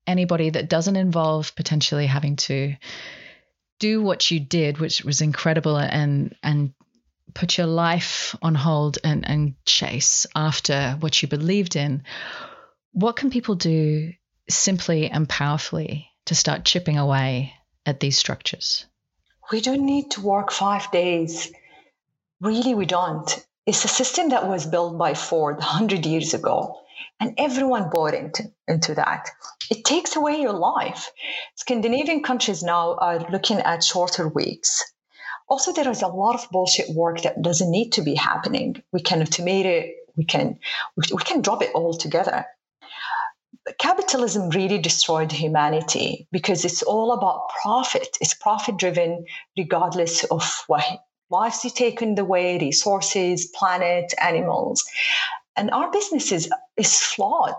anybody that doesn't involve potentially having to do what you did, which was incredible and and put your life on hold and, and chase after what you believed in, what can people do simply and powerfully to start chipping away at these structures? We don't need to work five days. Really, we don't. It's a system that was built by Ford 100 years ago, and everyone bought into, into that. It takes away your life. Scandinavian countries now are looking at shorter weeks also, there is a lot of bullshit work that doesn't need to be happening. We can automate it. We can we can drop it all together. Capitalism really destroyed humanity because it's all about profit. It's profit driven, regardless of what lives you take the way, resources, planet, animals. And our business is, is flawed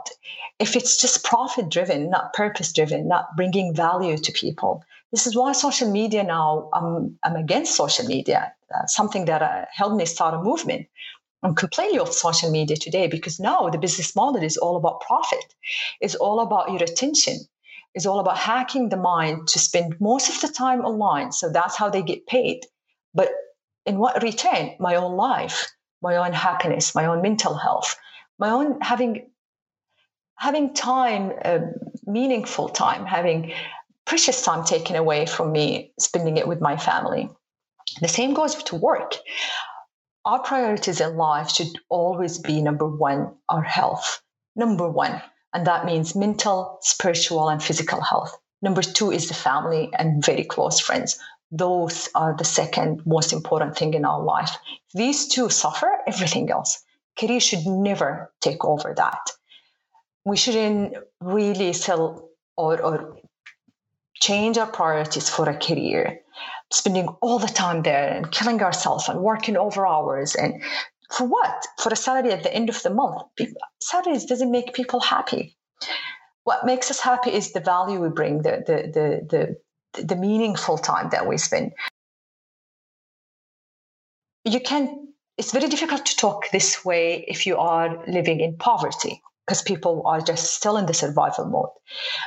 if it's just profit driven, not purpose driven, not bringing value to people. This is why social media now, I'm, I'm against social media, uh, something that uh, helped me start a movement. I'm completely off social media today because now the business model is all about profit. It's all about your attention. It's all about hacking the mind to spend most of the time online. So that's how they get paid. But in what return? My own life, my own happiness, my own mental health, my own having having time, uh, meaningful time, having precious time taken away from me spending it with my family. The same goes to work. Our priorities in life should always be number one, our health. Number one. And that means mental, spiritual, and physical health. Number two is the family and very close friends. Those are the second most important thing in our life. If these two suffer, everything else. Career should never take over that. We shouldn't really sell or, or change our priorities for a career, spending all the time there and killing ourselves and working over hours and for what? For a salary at the end of the month. Salaries doesn't make people happy. What makes us happy is the value we bring, the the the the, the meaningful time that we spend. You can. It's very difficult to talk this way if you are living in poverty because people are just still in the survival mode.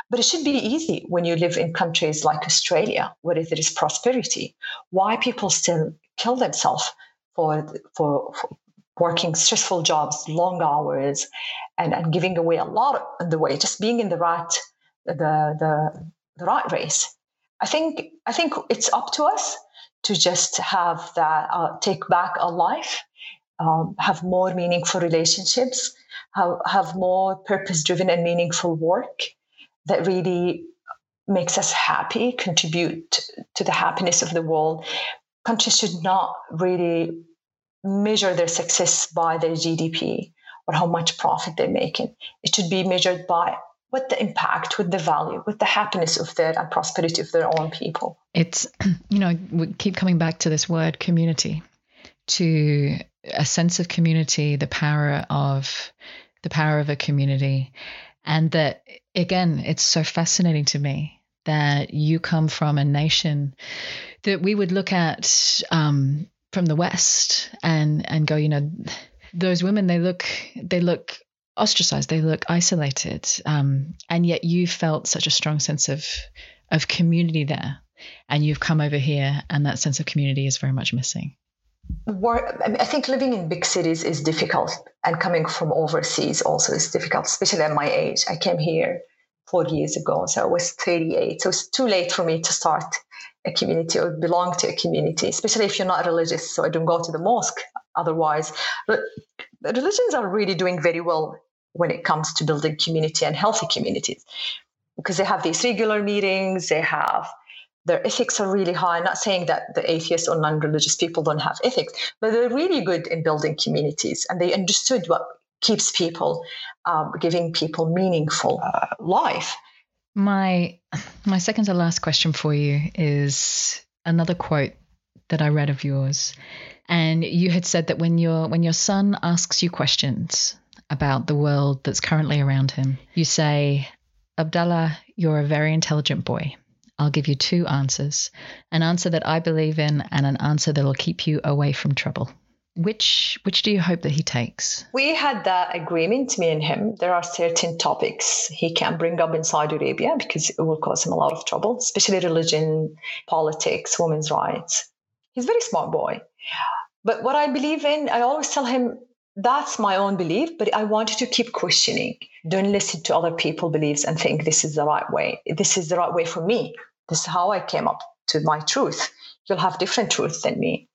But it should be easy when you live in countries like Australia, where there is prosperity. Why people still kill themselves for, for, for working stressful jobs, long hours, and, and giving away a lot in the way, just being in the right the the the right race. I think I think it's up to us to just have that uh, take back a life, um, have more meaningful relationships, have, have more purpose driven and meaningful work that really makes us happy, contribute to the happiness of the world. Countries should not really measure their success by their GDP or how much profit they're making. It should be measured by what the impact, with the value, with the happiness of their and prosperity of their own people. It's, you know, we keep coming back to this word community, to a sense of community, the power of the power of a community. And that again, it's so fascinating to me that you come from a nation that we would look at um, from the West and and go, you know, those women they look they look ostracized, they look isolated, um, and yet you felt such a strong sense of of community there, and you've come over here, and that sense of community is very much missing. I think living in big cities is difficult, and coming from overseas also is difficult, especially at my age. I came here four years ago, so I was 38. So it's too late for me to start a community or belong to a community, especially if you're not religious. So I don't go to the mosque. Otherwise, But religions are really doing very well when it comes to building community and healthy communities because they have these regular meetings, they have their ethics are really high. I'm not saying that the atheists or non-religious people don't have ethics, but they're really good in building communities, and they understood what keeps people, um, giving people meaningful uh, life. My my second to last question for you is another quote that I read of yours, and you had said that when your when your son asks you questions about the world that's currently around him, you say, Abdallah, you're a very intelligent boy. I'll give you two answers an answer that I believe in and an answer that'll keep you away from trouble. Which which do you hope that he takes? We had that agreement, me and him. There are certain topics he can't bring up in Saudi Arabia because it will cause him a lot of trouble, especially religion, politics, women's rights. He's a very smart boy. But what I believe in, I always tell him that's my own belief, but I want you to keep questioning. Don't listen to other people's beliefs and think this is the right way. This is the right way for me. This is how I came up to my truth. You'll have different truth than me.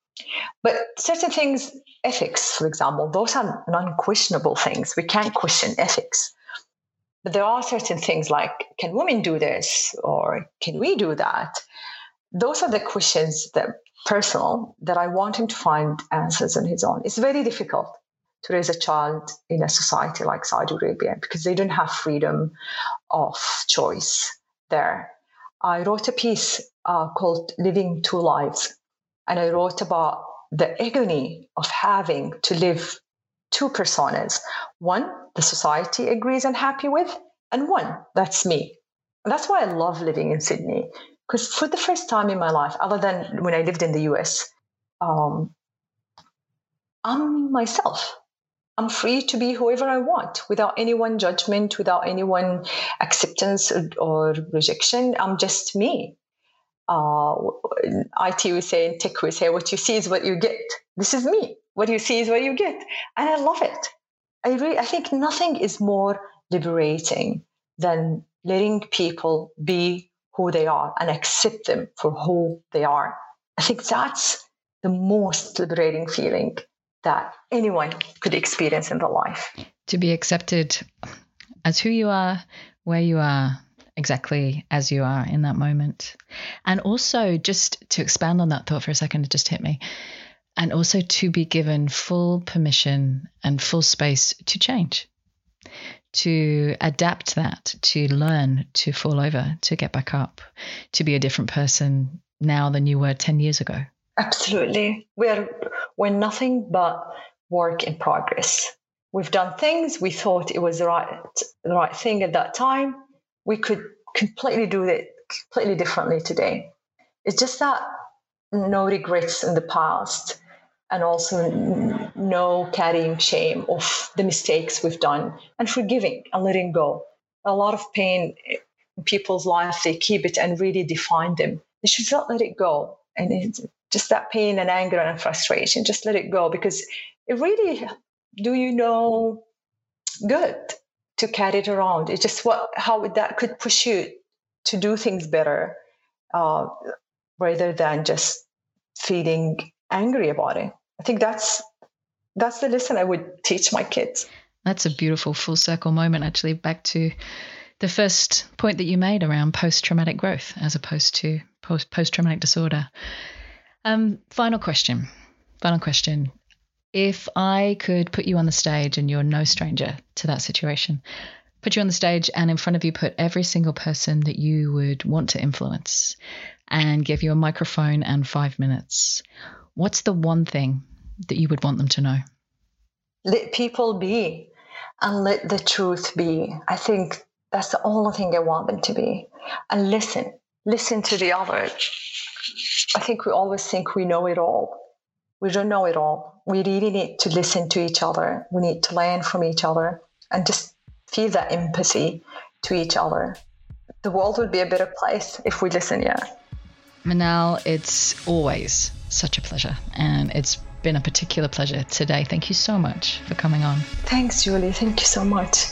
But certain things, ethics, for example, those are non-questionable things. We can't question ethics. But there are certain things like, can women do this? Or can we do that? Those are the questions that personal that I want him to find answers on his own. It's very difficult to raise a child in a society like Saudi Arabia because they don't have freedom of choice there. I wrote a piece uh, called Living Two Lives, and I wrote about the agony of having to live two personas one the society agrees and happy with, and one that's me. And that's why I love living in Sydney because for the first time in my life, other than when I lived in the US, um, I'm myself. I'm free to be whoever I want without anyone judgment, without anyone acceptance or, or rejection. I'm just me. Uh, IT would say and tech would say, what you see is what you get. This is me. What you see is what you get. And I love it. I really, I think nothing is more liberating than letting people be who they are and accept them for who they are. I think that's the most liberating feeling that anyone could experience in their life. To be accepted as who you are, where you are, exactly as you are in that moment. And also, just to expand on that thought for a second, it just hit me. And also to be given full permission and full space to change, to adapt that, to learn, to fall over, to get back up, to be a different person now than you were 10 years ago. Absolutely. We're, we're nothing but work in progress. We've done things, we thought it was the right, the right thing at that time. We could completely do it completely differently today. It's just that no regrets in the past and also no carrying shame of the mistakes we've done and forgiving and letting go. A lot of pain in people's lives, they keep it and really define them. They should not let it go. And it's just that pain and anger and frustration, just let it go because it really do you know good to carry it around. It's just what how that could push you to do things better uh, rather than just feeling angry about it. I think that's that's the lesson I would teach my kids. That's a beautiful full circle moment, actually, back to the first point that you made around post traumatic growth as opposed to post traumatic disorder. Um, final question. Final question. If I could put you on the stage and you're no stranger to that situation, put you on the stage and in front of you put every single person that you would want to influence and give you a microphone and five minutes, what's the one thing that you would want them to know? Let people be and let the truth be. I think that's the only thing I want them to be. And listen, listen to the other. I think we always think we know it all. We don't know it all. We really need to listen to each other. We need to learn from each other and just feel that empathy to each other. The world would be a better place if we listen, yeah. Manal, it's always such a pleasure. And it's been a particular pleasure today. Thank you so much for coming on. Thanks, Julie. Thank you so much.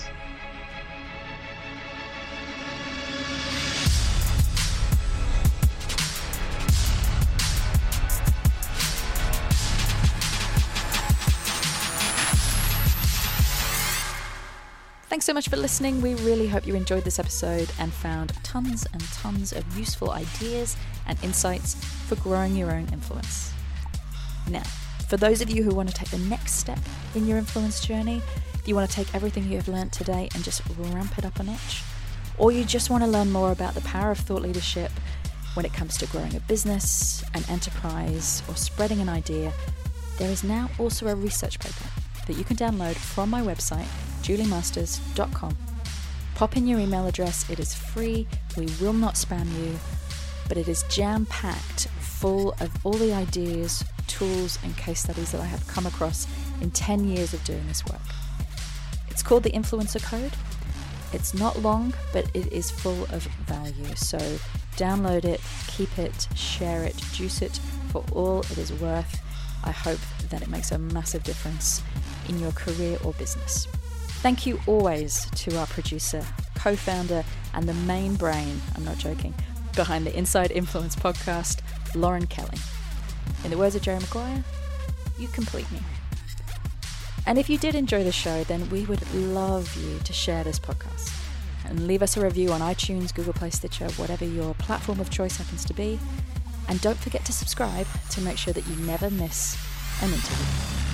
So much for listening. We really hope you enjoyed this episode and found tons and tons of useful ideas and insights for growing your own influence. Now, for those of you who want to take the next step in your influence journey, you want to take everything you have learned today and just ramp it up a notch, or you just want to learn more about the power of thought leadership when it comes to growing a business, an enterprise, or spreading an idea, there is now also a research paper that you can download from my website juliemasters.com. Pop in your email address, it is free, we will not spam you, but it is jam packed full of all the ideas, tools, and case studies that I have come across in 10 years of doing this work. It's called the Influencer Code. It's not long, but it is full of value. So download it, keep it, share it, juice it for all it is worth. I hope that it makes a massive difference in your career or business. Thank you always to our producer, co founder, and the main brain, I'm not joking, behind the Inside Influence podcast, Lauren Kelly. In the words of Jerry Maguire, you complete me. And if you did enjoy the show, then we would love you to share this podcast and leave us a review on iTunes, Google Play, Stitcher, whatever your platform of choice happens to be. And don't forget to subscribe to make sure that you never miss an interview.